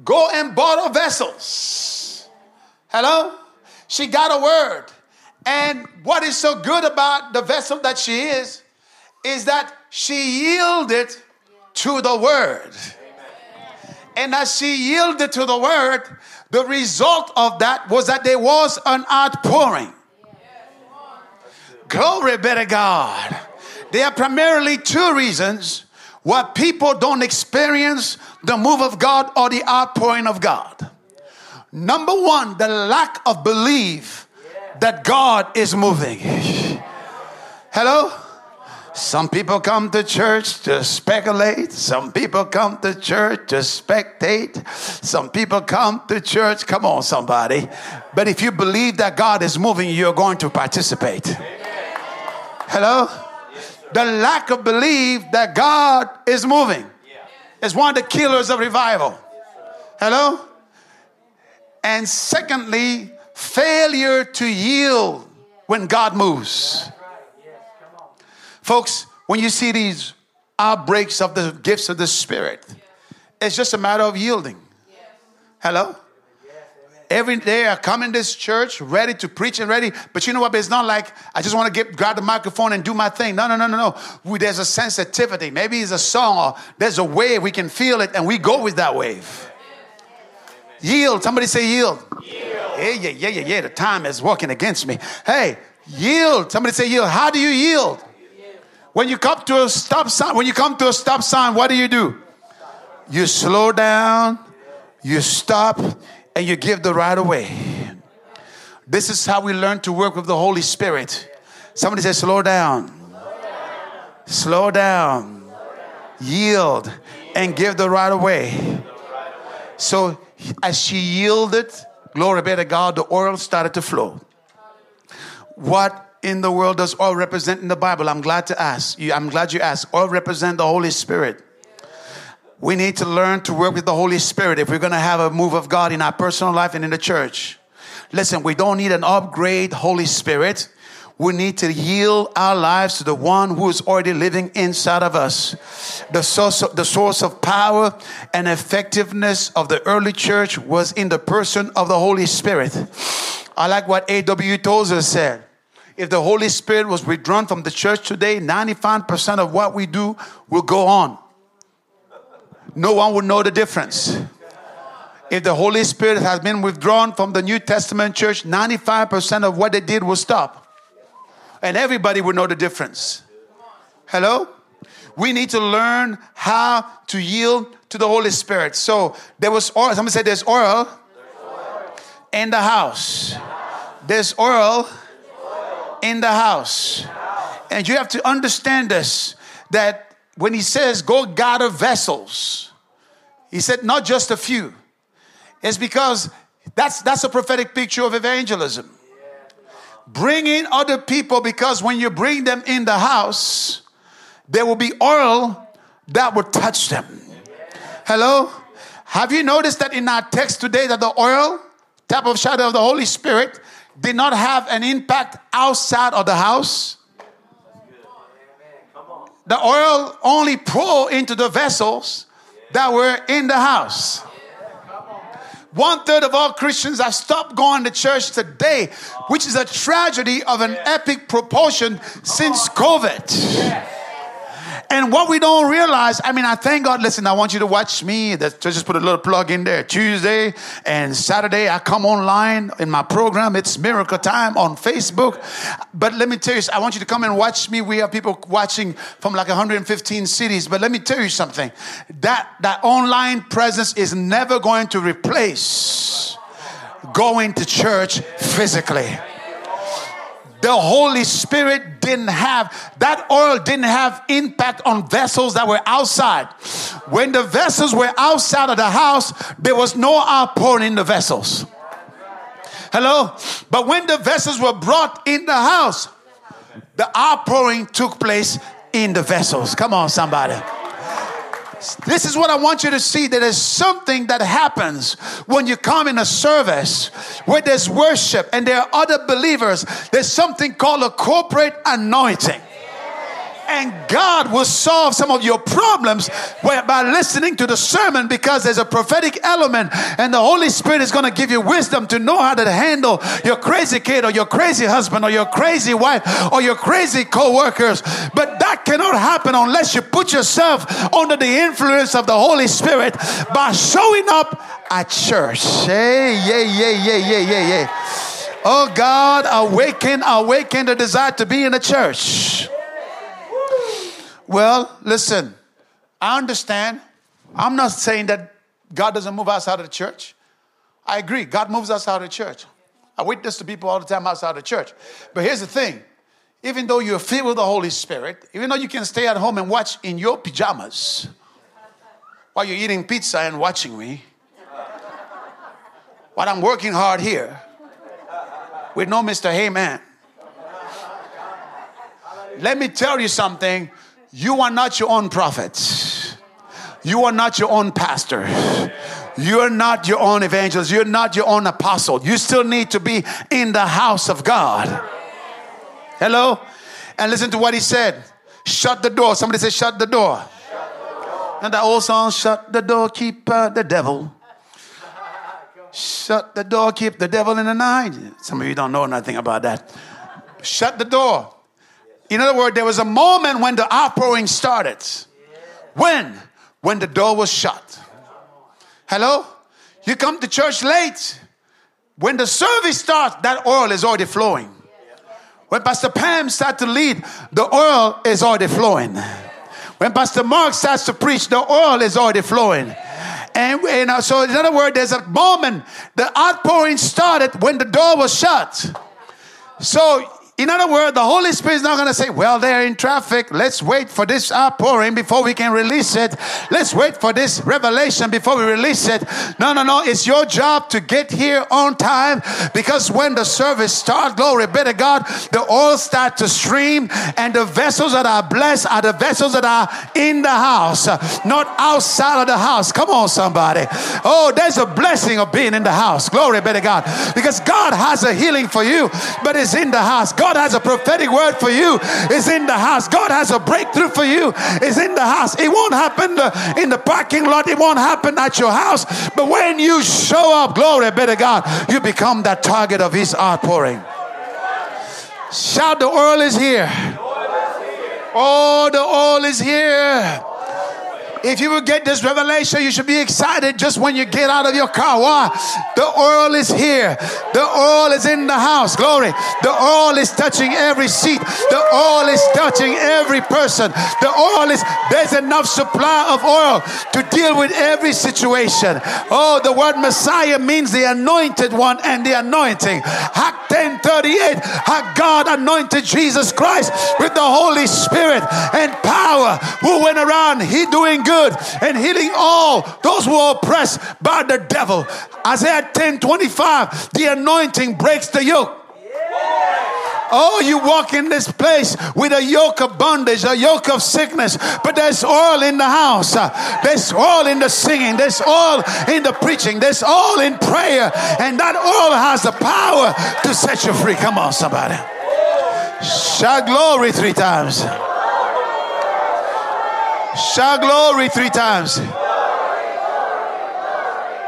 Go and borrow vessels. Hello? She got a word. And what is so good about the vessel that she is, is that she yielded to the word. And as she yielded to the word, the result of that was that there was an outpouring. Glory be to God. There are primarily two reasons why people don't experience the move of God or the outpouring of God. Number one, the lack of belief that God is moving. Hello? Some people come to church to speculate. Some people come to church to spectate. Some people come to church, come on, somebody. But if you believe that God is moving, you're going to participate. Hello? The lack of belief that God is moving is one of the killers of revival. Hello? And secondly, failure to yield when God moves. Folks, when you see these outbreaks of the gifts of the Spirit, it's just a matter of yielding. Hello? Every day I come in this church ready to preach and ready, but you know what? It's not like I just want to get grab the microphone and do my thing. No, no, no, no, no. We, there's a sensitivity. Maybe it's a song or there's a wave. We can feel it and we go with that wave. Yield. Somebody say yield. yield. Yeah, yeah, yeah, yeah, yeah. The time is working against me. Hey, yield. Somebody say yield. How do you yield? When you come to a stop sign, when you come to a stop sign, what do you do? You slow down, you stop, and you give the right away. This is how we learn to work with the Holy Spirit. Somebody say, slow down, slow down, yield, and give the right away. So as she yielded, glory be to God, the oil started to flow. What in the world does oil represent in the Bible? I'm glad to ask you. I'm glad you asked. Oil represent the Holy Spirit. We need to learn to work with the Holy Spirit if we're going to have a move of God in our personal life and in the church. Listen, we don't need an upgrade Holy Spirit. We need to yield our lives to the one who is already living inside of us. The source of, the source of power and effectiveness of the early church was in the person of the Holy Spirit. I like what A.W. Tozer said. If the Holy Spirit was withdrawn from the church today, 95% of what we do will go on. No one would know the difference. If the Holy Spirit has been withdrawn from the New Testament church, 95% of what they did will stop. And everybody would know the difference. Hello? We need to learn how to yield to the Holy Spirit. So there was oil. Somebody said there's oil, in the house. There's oil in the house. And you have to understand this that when he says go gather vessels, he said not just a few. It's because that's that's a prophetic picture of evangelism. Bring in other people because when you bring them in the house, there will be oil that will touch them. Hello? Have you noticed that in our text today that the oil, type of shadow of the Holy Spirit, did not have an impact outside of the house. The oil only poured into the vessels that were in the house. One third of all Christians have stopped going to church today, which is a tragedy of an epic proportion since COVID. And what we don't realize, I mean, I thank God. Listen, I want you to watch me. Just put a little plug in there. Tuesday and Saturday, I come online in my program. It's Miracle Time on Facebook. But let me tell you, I want you to come and watch me. We have people watching from like 115 cities. But let me tell you something. That that online presence is never going to replace going to church physically the Holy Spirit didn't have, that oil didn't have impact on vessels that were outside. When the vessels were outside of the house, there was no outpouring in the vessels. Hello? But when the vessels were brought in the house, the outpouring took place in the vessels. Come on, somebody. This is what I want you to see. There is something that happens when you come in a service where there's worship and there are other believers. There's something called a corporate anointing and God will solve some of your problems by listening to the sermon because there's a prophetic element and the Holy Spirit is going to give you wisdom to know how to handle your crazy kid or your crazy husband or your crazy wife or your crazy co-workers. But that cannot happen unless you put yourself under the influence of the Holy Spirit by showing up at church. Hey, yeah, yeah, yeah, yeah, yeah, yeah. Oh God, awaken, awaken the desire to be in the church. Well, listen, I understand. I'm not saying that God doesn't move us out of the church. I agree. God moves us out of the church. I witness to people all the time outside the church. But here's the thing even though you're filled with the Holy Spirit, even though you can stay at home and watch in your pajamas while you're eating pizza and watching me, while I'm working hard here with no Mr. Hey Man. Let me tell you something. You are not your own prophet. You are not your own pastor. You're not your own evangelist. You're not your own apostle. You still need to be in the house of God. Hello? And listen to what he said. Shut the door. Somebody say, shut the door. Shut the door. And the old song, shut the door, keep uh, the devil. Shut the door, keep the devil in the night. Some of you don't know nothing about that. Shut the door. In other words, there was a moment when the outpouring started. When? When the door was shut. Hello? You come to church late. When the service starts, that oil is already flowing. When Pastor Pam starts to lead, the oil is already flowing. When Pastor Mark starts to preach, the oil is already flowing. And you uh, know, so in other words, there's a moment the outpouring started when the door was shut. So in other words, the Holy Spirit is not going to say, Well, they're in traffic. Let's wait for this outpouring before we can release it. Let's wait for this revelation before we release it. No, no, no. It's your job to get here on time because when the service starts, glory be to God, the oil start to stream, and the vessels that are blessed are the vessels that are in the house, not outside of the house. Come on, somebody. Oh, there's a blessing of being in the house. Glory be to God. Because God has a healing for you, but it's in the house. God has a prophetic word for you. It's in the house. God has a breakthrough for you. It's in the house. It won't happen in the parking lot. It won't happen at your house. But when you show up, glory be to God, you become that target of His outpouring. Shout, the oil is here. Oh, the oil is here. If you will get this revelation, you should be excited just when you get out of your car. Why? The oil is here. The oil is in the house. Glory. The oil is touching every seat. The oil is touching every person. The oil is, there's enough supply of oil to deal with every situation. Oh, the word Messiah means the anointed one and the anointing. Act 1038, how God anointed Jesus Christ with the Holy Spirit and power who went around, he doing good good and healing all those who are oppressed by the devil. Isaiah 10 25, the anointing breaks the yoke. Oh, you walk in this place with a yoke of bondage, a yoke of sickness, but there's oil in the house. There's oil in the singing. There's oil in the preaching. There's oil in prayer. And that oil has the power to set you free. Come on, somebody. Shout glory three times. Shout glory three times.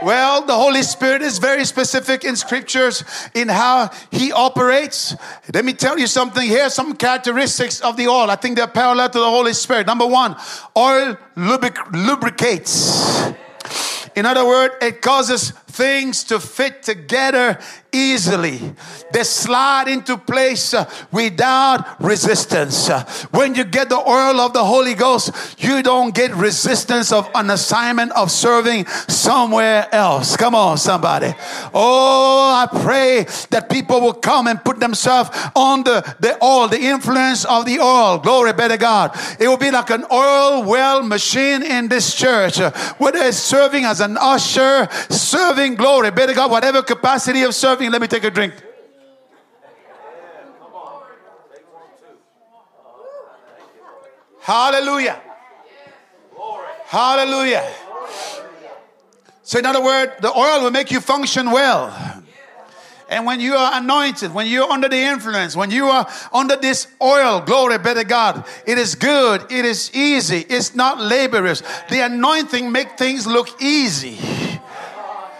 Well, the Holy Spirit is very specific in scriptures in how he operates. Let me tell you something. Here some characteristics of the oil. I think they're parallel to the Holy Spirit. Number one, oil lubric- lubricates. In other words, it causes things to fit together easily. They slide into place uh, without resistance. Uh, when you get the oil of the Holy Ghost, you don't get resistance of an assignment of serving somewhere else. Come on, somebody. Oh, I pray that people will come and put themselves on the, the oil, the influence of the oil. Glory be to God. It will be like an oil well machine in this church, uh, whether it's serving as an usher, serving glory Better God, whatever capacity of serving let me take a drink. Hallelujah. Hallelujah. So, in other words, the oil will make you function well. And when you are anointed, when you're under the influence, when you are under this oil, glory be to God, it is good, it is easy, it's not laborious. The anointing make things look easy.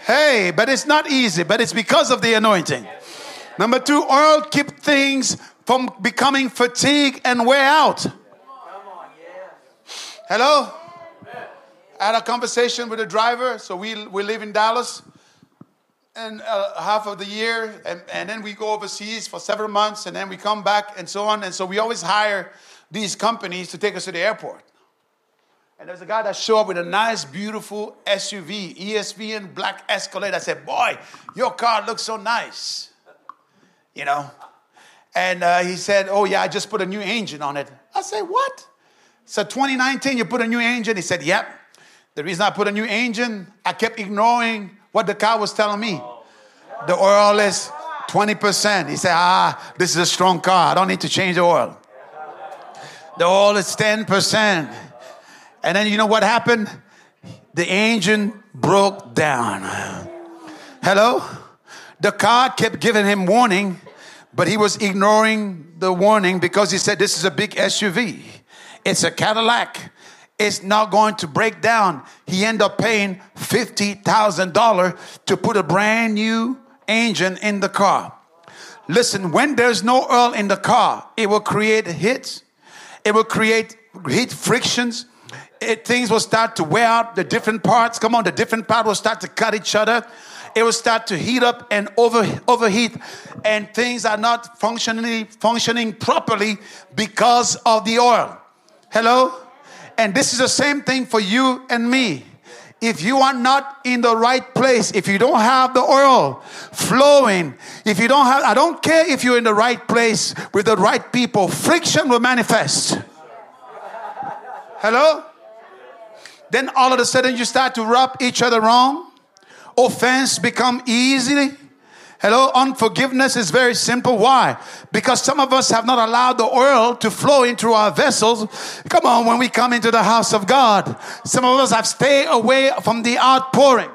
Hey, but it's not easy, but it's because of the anointing. Number two, oil keep things from becoming fatigue and wear out. Hello? I had a conversation with a driver. So we, we live in Dallas. and uh, half of the year, and, and then we go overseas for several months, and then we come back, and so on. And so we always hire these companies to take us to the airport. And there's a guy that showed up with a nice, beautiful SUV, ESV black Escalade. I said, Boy, your car looks so nice. You know? And uh, he said, Oh, yeah, I just put a new engine on it. I said, What? So 2019, you put a new engine? He said, Yep. The reason I put a new engine, I kept ignoring what the car was telling me. The oil is 20%. He said, Ah, this is a strong car. I don't need to change the oil. The oil is 10%. And then you know what happened? The engine broke down. Hello? The car kept giving him warning, but he was ignoring the warning because he said, This is a big SUV. It's a Cadillac. It's not going to break down. He ended up paying $50,000 to put a brand new engine in the car. Listen, when there's no oil in the car, it will create hits, it will create heat frictions. It, things will start to wear out the different parts. Come on, the different parts will start to cut each other. It will start to heat up and over, overheat, and things are not functioning functioning properly because of the oil. Hello? And this is the same thing for you and me. If you are not in the right place, if you don't have the oil flowing, if you don't have, I don't care if you're in the right place with the right people, friction will manifest. Hello? Then all of a sudden you start to rub each other wrong. Offense become easy. Hello, unforgiveness is very simple. Why? Because some of us have not allowed the oil to flow into our vessels. Come on, when we come into the house of God, some of us have stayed away from the outpouring.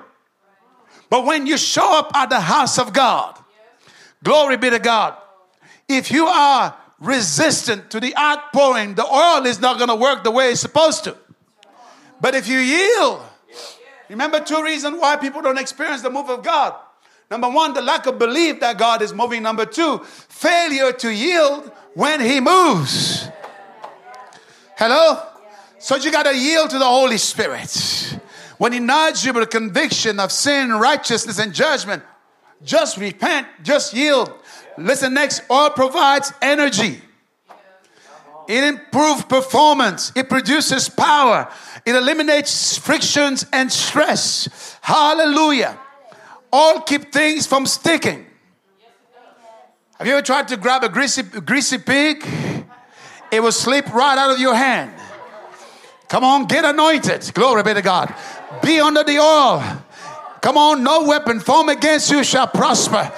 But when you show up at the house of God, glory be to God. If you are resistant to the outpouring, the oil is not going to work the way it's supposed to. But if you yield, remember two reasons why people don't experience the move of God. Number one, the lack of belief that God is moving. Number two, failure to yield when He moves. Hello? So you got to yield to the Holy Spirit. When He nudges you with conviction of sin, righteousness, and judgment, just repent, just yield. Listen next, oil provides energy. It improves performance. It produces power. It eliminates frictions and stress. Hallelujah all keep things from sticking. Have you ever tried to grab a greasy, greasy pig? It will slip right out of your hand. Come on, get anointed. Glory be to God. Be under the oil. Come on, no weapon formed against you shall prosper.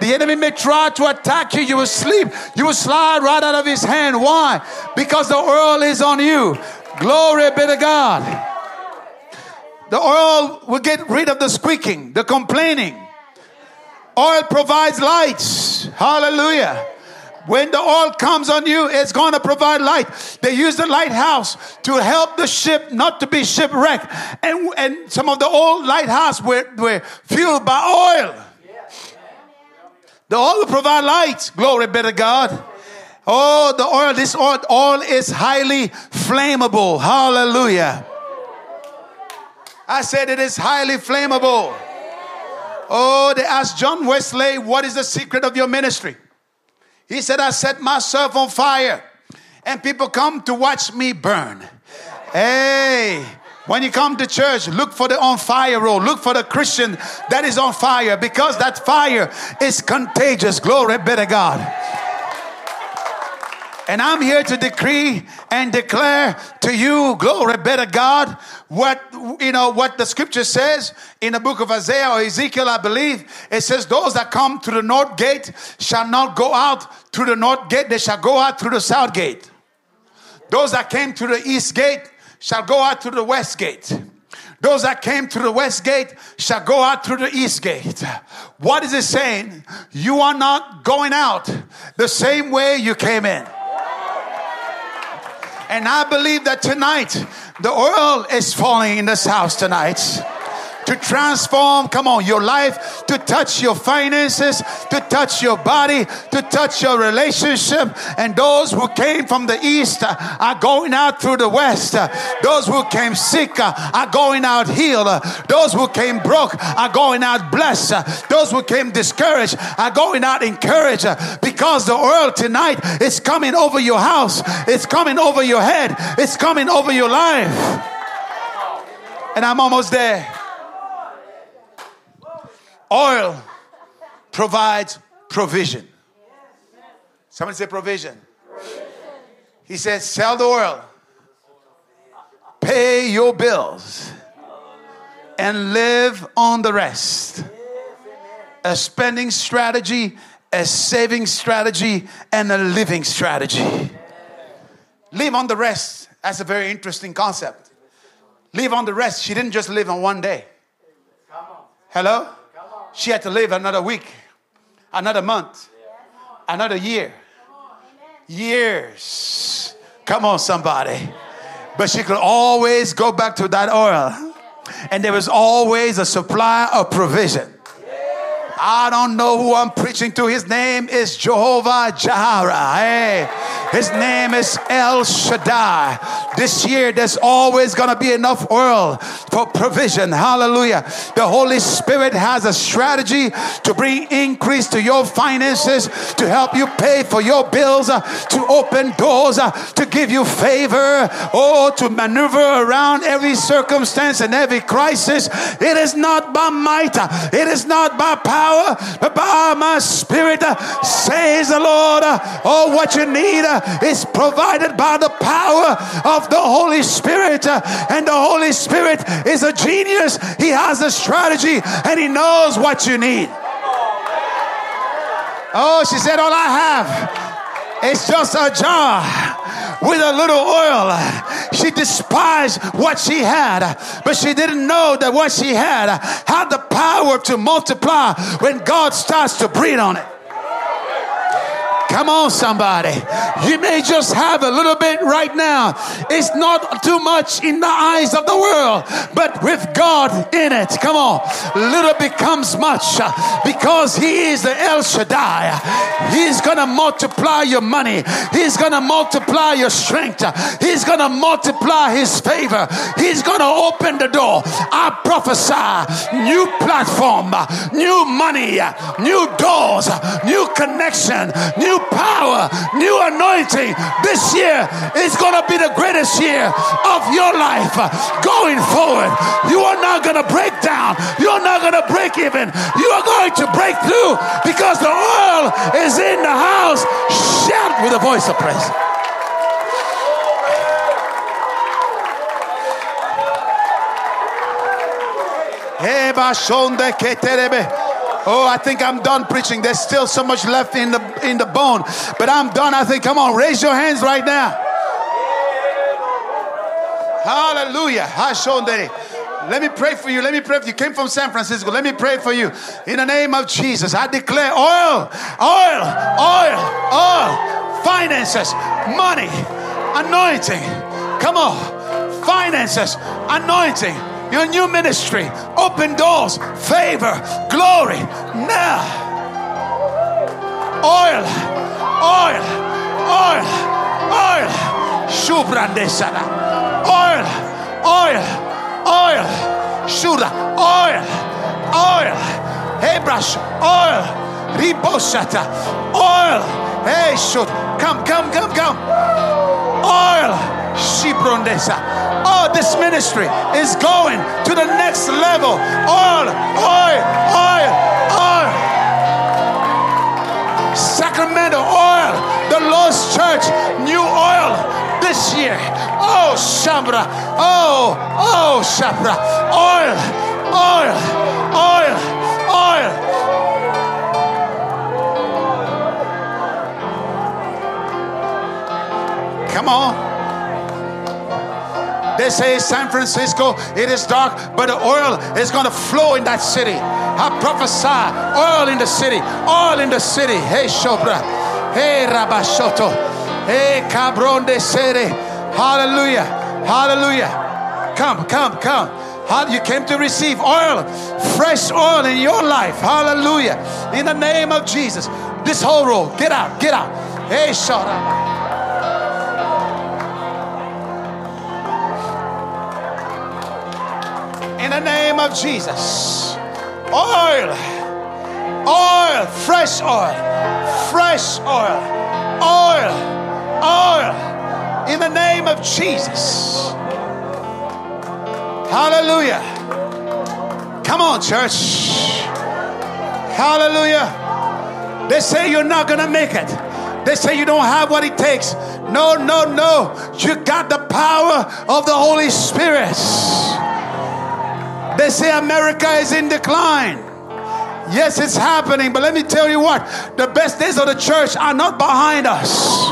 The enemy may try to attack you. You will sleep. You will slide right out of his hand. Why? Because the oil is on you. Glory be to God. The oil will get rid of the squeaking, the complaining. Oil provides lights. Hallelujah. When the oil comes on you, it's going to provide light. They use the lighthouse to help the ship not to be shipwrecked. And, and some of the old lighthouse were, were fueled by oil. The oil will provide light. Glory be to God. Oh, the oil, this oil, oil is highly flammable. Hallelujah. I said it is highly flammable. Oh, they asked John Wesley, What is the secret of your ministry? He said, I set myself on fire and people come to watch me burn. Hey, when you come to church, look for the on fire roll. Look for the Christian that is on fire because that fire is contagious. Glory be to God. And I'm here to decree and declare to you, glory be to God, what you know what the scripture says in the book of Isaiah or Ezekiel, I believe. It says, Those that come to the north gate shall not go out through the north gate, they shall go out through the south gate. Those that came to the east gate shall go out through the west gate. Those that came through the west gate shall go out through the east gate. What is it saying? You are not going out the same way you came in. And I believe that tonight the oil is falling in this house tonight. To transform, come on, your life, to touch your finances, to touch your body, to touch your relationship. And those who came from the east are going out through the west. Those who came sick are going out healed. Those who came broke are going out blessed. Those who came discouraged are going out encouraged because the oil tonight is coming over your house, it's coming over your head, it's coming over your life. And I'm almost there. Oil provides provision. Somebody say provision. He says, sell the oil, pay your bills, and live on the rest. A spending strategy, a saving strategy, and a living strategy. Live on the rest. That's a very interesting concept. Live on the rest. She didn't just live on one day. Hello? She had to live another week, another month, another year. Years. Come on, somebody. But she could always go back to that oil. And there was always a supply of provision. I don't know who I'm preaching to. His name is Jehovah Jireh. Hey, his name is El Shaddai. This year, there's always going to be enough oil for provision. Hallelujah. The Holy Spirit has a strategy to bring increase to your finances, to help you pay for your bills, uh, to open doors, uh, to give you favor, or to maneuver around every circumstance and every crisis. It is not by might, uh, it is not by power, but by my spirit, says the Lord. Oh, what you need is provided by the power of the Holy Spirit. And the Holy Spirit is a genius. He has a strategy and he knows what you need. Oh, she said, All I have is just a jar with a little oil. She despised what she had, but she didn't know that what she had had the power to multiply when God starts to breathe on it. Come on, somebody. You may just have a little bit right now. It's not too much in the eyes of the world, but with God in it, come on, little becomes much uh, because He is the El Shaddai. He's gonna multiply your money, He's gonna multiply your strength, He's gonna multiply His favor, He's gonna open the door. I prophesy new platform, new money, new doors, new connection, new power, new anointing. This year is going to be the greatest year of your life going forward. You are not going to break down. You're not going to break even. You are going to break through because the oil is in the house. Shout with a voice of praise. Eba shonde keterebe. Oh, I think I'm done preaching. There's still so much left in the in the bone, but I'm done. I think, come on, raise your hands right now. Hallelujah. Let me pray for you. Let me pray for you. Came from San Francisco. Let me pray for you. In the name of Jesus, I declare oil, oil, oil, oil, finances, money, anointing. Come on, finances, anointing your new ministry, open doors, favor, glory. Now. Oil, oil, oil, oil, shubrandesana, oil, oil, oil, shura, oil, oil, hebrush, oil, ribosata, oil, hey, shoot, come, come, come, come, oil. Oh, this ministry is going to the next level. Oil, oil, oil, oil. Sacramento oil, the Lost Church, new oil this year. Oh, Shambra. Oh, oh, Shambra. Oil, oil, oil, oil. Come on. They say San Francisco, it is dark, but the oil is going to flow in that city. I prophesy oil in the city, oil in the city. Hey, Shobra. Hey, Rabashoto. Hey, Cabron de Sere. Hallelujah. Hallelujah. Come, come, come. You came to receive oil, fresh oil in your life. Hallelujah. In the name of Jesus. This whole row, get out, get out. Hey, shut up. In the name of Jesus. Oil. Oil. Fresh oil. Fresh oil. Oil. Oil. In the name of Jesus. Hallelujah. Come on, church. Hallelujah. They say you're not going to make it. They say you don't have what it takes. No, no, no. You got the power of the Holy Spirit. They say America is in decline. Yes, it's happening, but let me tell you what the best days of the church are not behind us.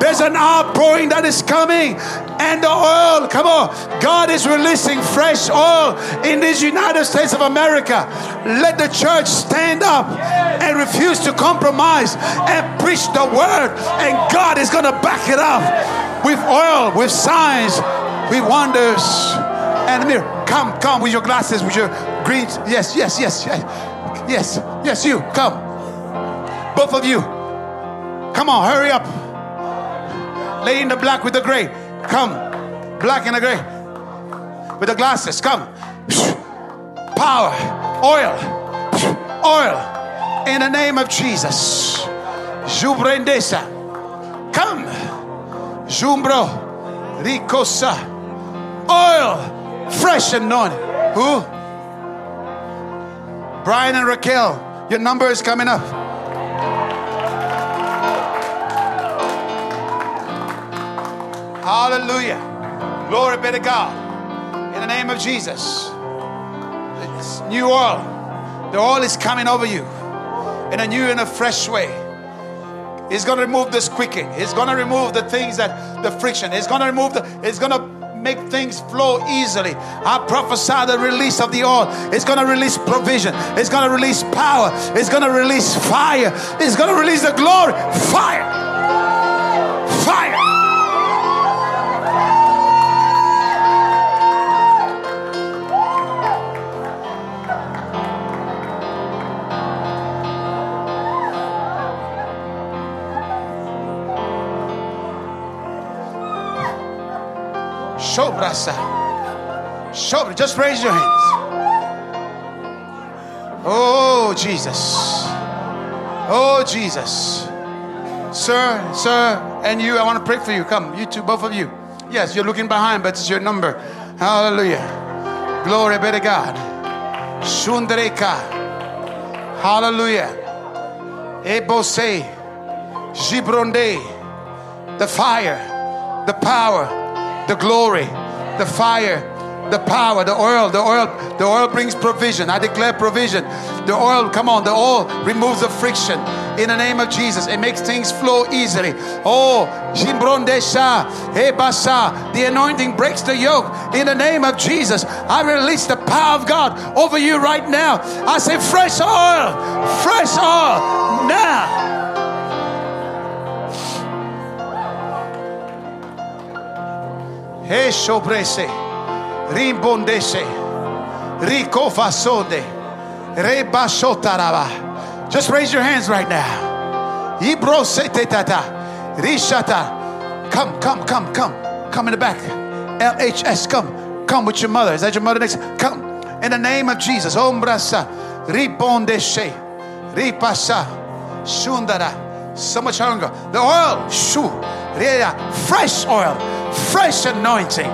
There's an outpouring that is coming, and the oil, come on, God is releasing fresh oil in these United States of America. Let the church stand up and refuse to compromise and preach the word, and God is going to back it up with oil, with signs, with wonders. And mirror, come, come with your glasses, with your green. Yes, yes, yes, yes, yes, yes. You come, both of you. Come on, hurry up. Lay in the black with the gray. Come, black and the gray with the glasses. Come, power, oil, oil. In the name of Jesus, Jubrendesa. Come, Jumbro, Ricosa, oil fresh anointing. Who? Brian and Raquel, your number is coming up. Hallelujah. Glory be to God. In the name of Jesus. It's new oil. The oil is coming over you in a new and a fresh way. He's going to remove the squeaking. He's going to remove the things that the friction. He's going to remove the. He's going to make things flow easily. I prophesy the release of the oil. It's going to release provision. It's going to release power. It's going to release fire. It's going to release the glory. Fire. Fire. Shobrasa. Shobra. Just raise your hands. Oh, Jesus. Oh, Jesus. Sir, sir, and you, I want to pray for you. Come, you two, both of you. Yes, you're looking behind, but it's your number. Hallelujah. Glory be to God. Shundreka. Hallelujah. Ebose. Gibronde. The fire, the power, the glory, the fire, the power, the oil, the oil, the oil brings provision. I declare provision. The oil, come on, the oil removes the friction in the name of Jesus. It makes things flow easily. Oh, the anointing breaks the yoke in the name of Jesus. I release the power of God over you right now. I say, fresh oil, fresh oil now. Eshobrese, rimbondese, ricofasode, rebashotaraba. Just raise your hands right now. Ibrosetetata, rishata. Come, come, come, come. Come in the back. LHS, come. Come with your mother. Is that your mother next? Come. In the name of Jesus. Ombrasa, ribondeshe, ripasa, shundara. So much hunger. The oil, shu, fresh oil fresh anointing.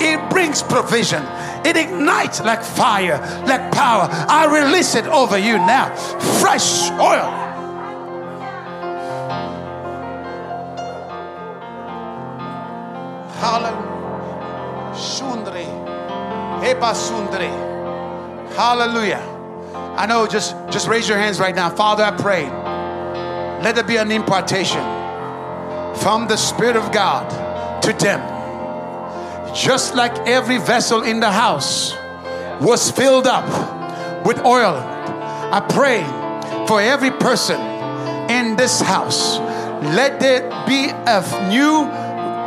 It brings provision. It ignites like fire, like power. I release it over you now. Fresh oil. Hallelujah. Sundri. Hallelujah. I know, just, just raise your hands right now. Father, I pray. Let there be an impartation from the Spirit of God to them. Just like every vessel in the house was filled up with oil, I pray for every person in this house. Let there be a new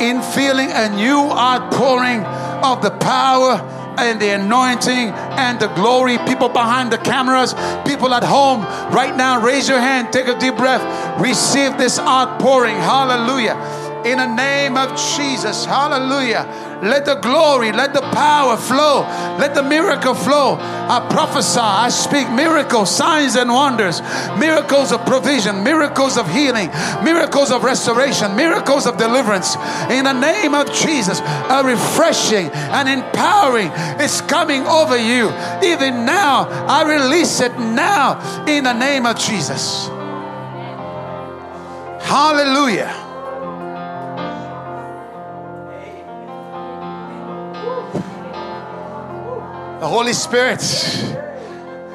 infilling, a new outpouring of the power and the anointing and the glory. People behind the cameras, people at home, right now, raise your hand, take a deep breath, receive this outpouring. Hallelujah. In the name of Jesus, hallelujah. Let the glory, let the power flow, let the miracle flow. I prophesy, I speak miracles, signs, and wonders, miracles of provision, miracles of healing, miracles of restoration, miracles of deliverance. In the name of Jesus, a refreshing and empowering is coming over you. Even now, I release it now in the name of Jesus. Hallelujah. The Holy Spirit.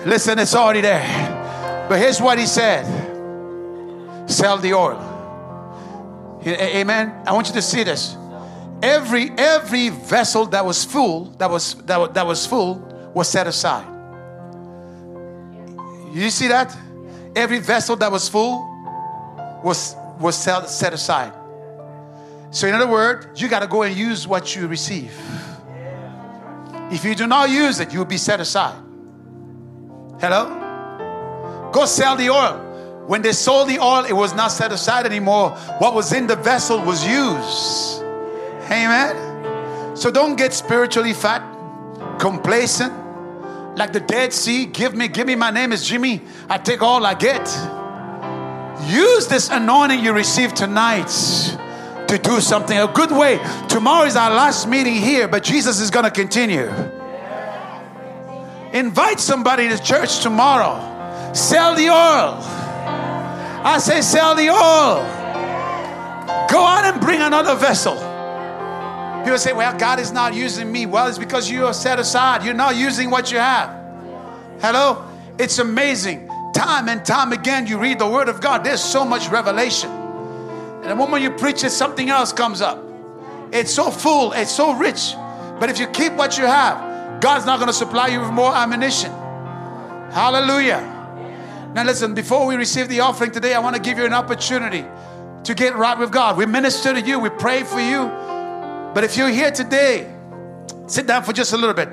Listen, it's already there. But here's what he said sell the oil. Amen. I want you to see this. Every every vessel that was full, that was that, that was full, was set aside. You see that? Every vessel that was full was was set, set aside. So in other words, you got to go and use what you receive. If you do not use it, you'll be set aside. Hello? Go sell the oil. When they sold the oil, it was not set aside anymore. What was in the vessel was used. Amen. So don't get spiritually fat, complacent, like the Dead Sea. Give me, give me, my name is Jimmy. I take all I get. Use this anointing you received tonight to do something a good way. Tomorrow is our last meeting here, but Jesus is going to continue. Invite somebody to church tomorrow. Sell the oil. I say, sell the oil. Go out and bring another vessel. People say, well, God is not using me. Well, it's because you are set aside. You're not using what you have. Hello? It's amazing. Time and time again, you read the Word of God, there's so much revelation. And the moment you preach it, something else comes up. It's so full, it's so rich. But if you keep what you have, God's not going to supply you with more ammunition. Hallelujah. Now, listen, before we receive the offering today, I want to give you an opportunity to get right with God. We minister to you, we pray for you. But if you're here today, sit down for just a little bit.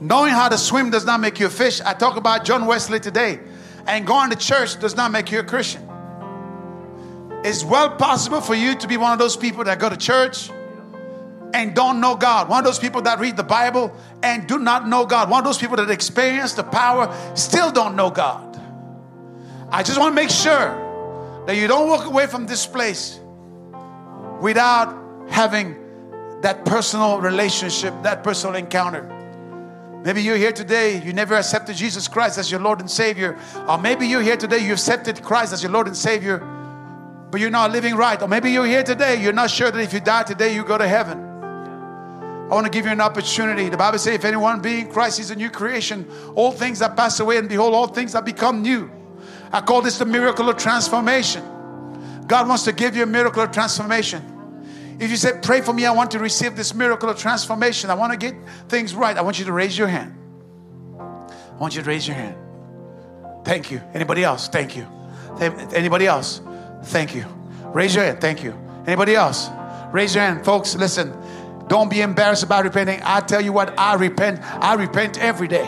Knowing how to swim does not make you a fish. I talk about John Wesley today. And going to church does not make you a Christian. It's well possible for you to be one of those people that go to church and don't know God. One of those people that read the Bible and do not know God. One of those people that experience the power still don't know God. I just want to make sure that you don't walk away from this place without having that personal relationship, that personal encounter. Maybe you're here today, you never accepted Jesus Christ as your Lord and Savior. Or maybe you're here today, you accepted Christ as your Lord and Savior but you're not living right. Or maybe you're here today, you're not sure that if you die today, you go to heaven. I want to give you an opportunity. The Bible says, if anyone being Christ is a new creation, all things that pass away, and behold, all things that become new. I call this the miracle of transformation. God wants to give you a miracle of transformation. If you say, Pray for me, I want to receive this miracle of transformation, I want to get things right, I want you to raise your hand. I want you to raise your hand. Thank you. Anybody else? Thank you. Anybody else? Thank you. Raise your hand. Thank you. Anybody else? Raise your hand. Folks, listen. Don't be embarrassed about repenting. I tell you what, I repent. I repent every day.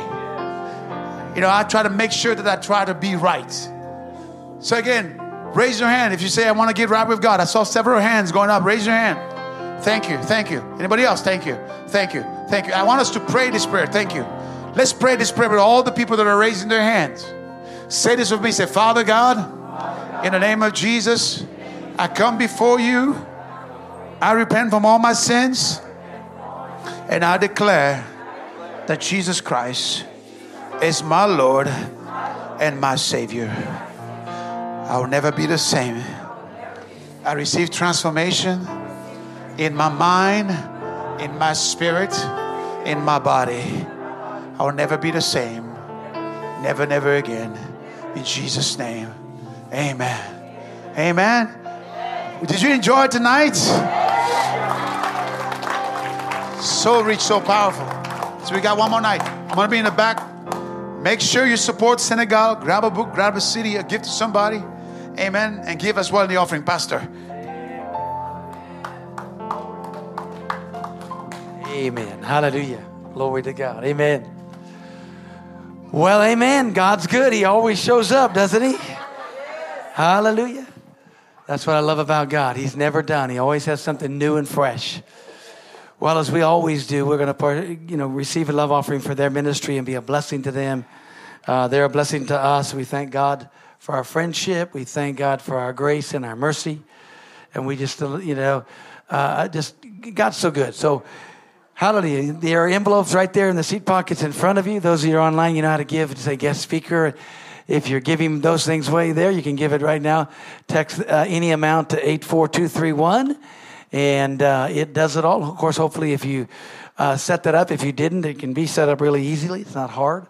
You know, I try to make sure that I try to be right. So again, raise your hand if you say I want to get right with God. I saw several hands going up. Raise your hand. Thank you. Thank you. Anybody else? Thank you. Thank you. Thank you. I want us to pray this prayer. Thank you. Let's pray this prayer with all the people that are raising their hands. Say this with me. Say, Father God, in the name of Jesus, I come before you. I repent from all my sins. And I declare that Jesus Christ is my Lord and my Savior. I will never be the same. I receive transformation in my mind, in my spirit, in my body. I will never be the same. Never, never again. In Jesus' name. Amen. Amen. Did you enjoy tonight? So rich, so powerful. So we got one more night. I'm gonna be in the back. Make sure you support Senegal. Grab a book, grab a CD, a gift to somebody. Amen. And give as well in the offering, Pastor. Amen. Hallelujah. Glory to God. Amen. Well, amen. God's good. He always shows up, doesn't he? Hallelujah. That's what I love about God. He's never done. He always has something new and fresh. Well, as we always do, we're going to, you know, receive a love offering for their ministry and be a blessing to them. Uh, they're a blessing to us. We thank God for our friendship. We thank God for our grace and our mercy. And we just, you know, uh, just God's so good. So, hallelujah. There are envelopes right there in the seat pockets in front of you. Those of you online, you know how to give. Say guest speaker. If you're giving those things away there, you can give it right now. Text uh, any amount to 84231 and uh, it does it all. Of course, hopefully, if you uh, set that up, if you didn't, it can be set up really easily. It's not hard.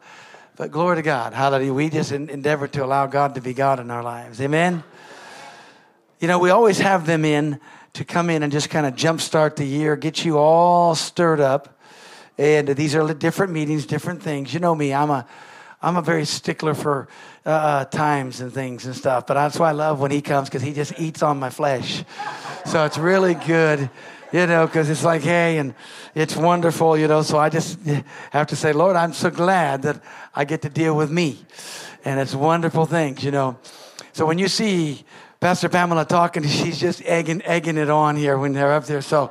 But glory to God. Hallelujah. We just endeavor to allow God to be God in our lives. Amen. You know, we always have them in to come in and just kind of jumpstart the year, get you all stirred up. And these are different meetings, different things. You know me, I'm a I'm a very stickler for uh, uh, times and things and stuff. But that's why I love when he comes because he just eats on my flesh. So it's really good, you know, because it's like, hey, and it's wonderful, you know. So I just have to say, Lord, I'm so glad that I get to deal with me. And it's wonderful things, you know. So when you see Pastor Pamela talking, she's just egging, egging it on here when they're up there. So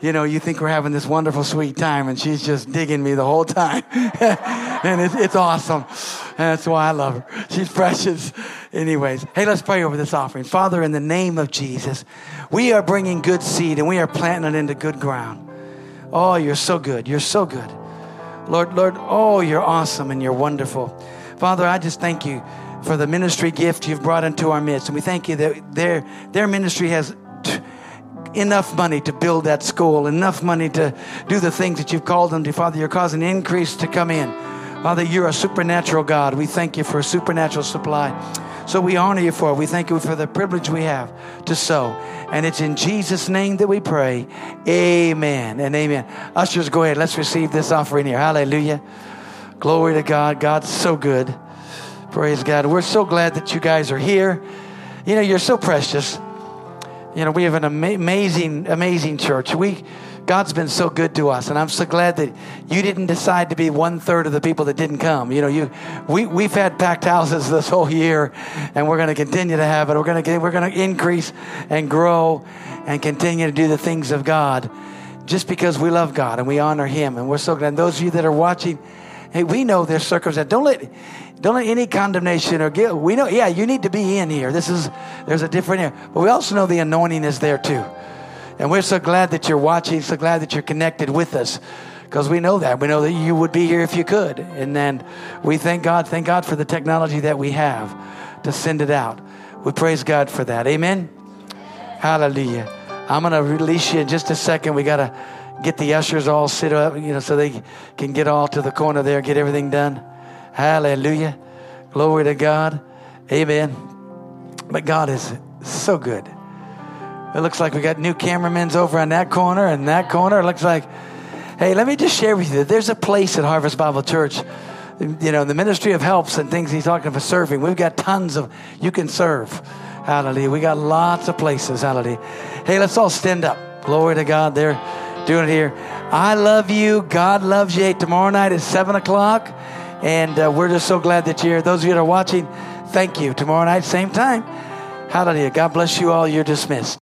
you know, you think we're having this wonderful, sweet time, and she's just digging me the whole time. and it's, it's awesome. And that's why I love her. She's precious. Anyways, hey, let's pray over this offering. Father, in the name of Jesus, we are bringing good seed and we are planting it into good ground. Oh, you're so good. You're so good. Lord, Lord, oh, you're awesome and you're wonderful. Father, I just thank you for the ministry gift you've brought into our midst. And we thank you that their, their ministry has enough money to build that school, enough money to do the things that you've called them to. Father, you're causing increase to come in. Father, you're a supernatural God. We thank you for a supernatural supply. So we honor you for it. We thank you for the privilege we have to sow. And it's in Jesus' name that we pray. Amen and amen. Ushers, go ahead. Let's receive this offering here. Hallelujah. Glory to God. God's so good. Praise God. We're so glad that you guys are here. You know, you're so precious. You know, we have an ama- amazing, amazing church. We, God's been so good to us, and I'm so glad that you didn't decide to be one third of the people that didn't come. You know, you, we, we've had packed houses this whole year, and we're going to continue to have it. We're going to, we're going to increase and grow and continue to do the things of God just because we love God and we honor Him. And we're so glad. And those of you that are watching, hey, we know there's circumstances. Don't let, don't let any condemnation or guilt. We know, yeah, you need to be in here. This is, there's a different here. But we also know the anointing is there too. And we're so glad that you're watching, so glad that you're connected with us because we know that. We know that you would be here if you could. And then we thank God, thank God for the technology that we have to send it out. We praise God for that. Amen. Hallelujah. I'm going to release you in just a second. We got to get the ushers all sit up, you know, so they can get all to the corner there, get everything done. Hallelujah. Glory to God. Amen. But God is so good. It looks like we got new cameramans over on that corner and that corner. It looks like, hey, let me just share with you. There's a place at Harvest Bible Church, you know, the ministry of helps and things he's talking for serving. We've got tons of, you can serve. Hallelujah. We got lots of places. Hallelujah. Hey, let's all stand up. Glory to God. They're doing it here. I love you. God loves you. Tomorrow night at 7 o'clock. And uh, we're just so glad that you're here. Those of you that are watching, thank you. Tomorrow night, same time. Hallelujah. God bless you all. You're dismissed.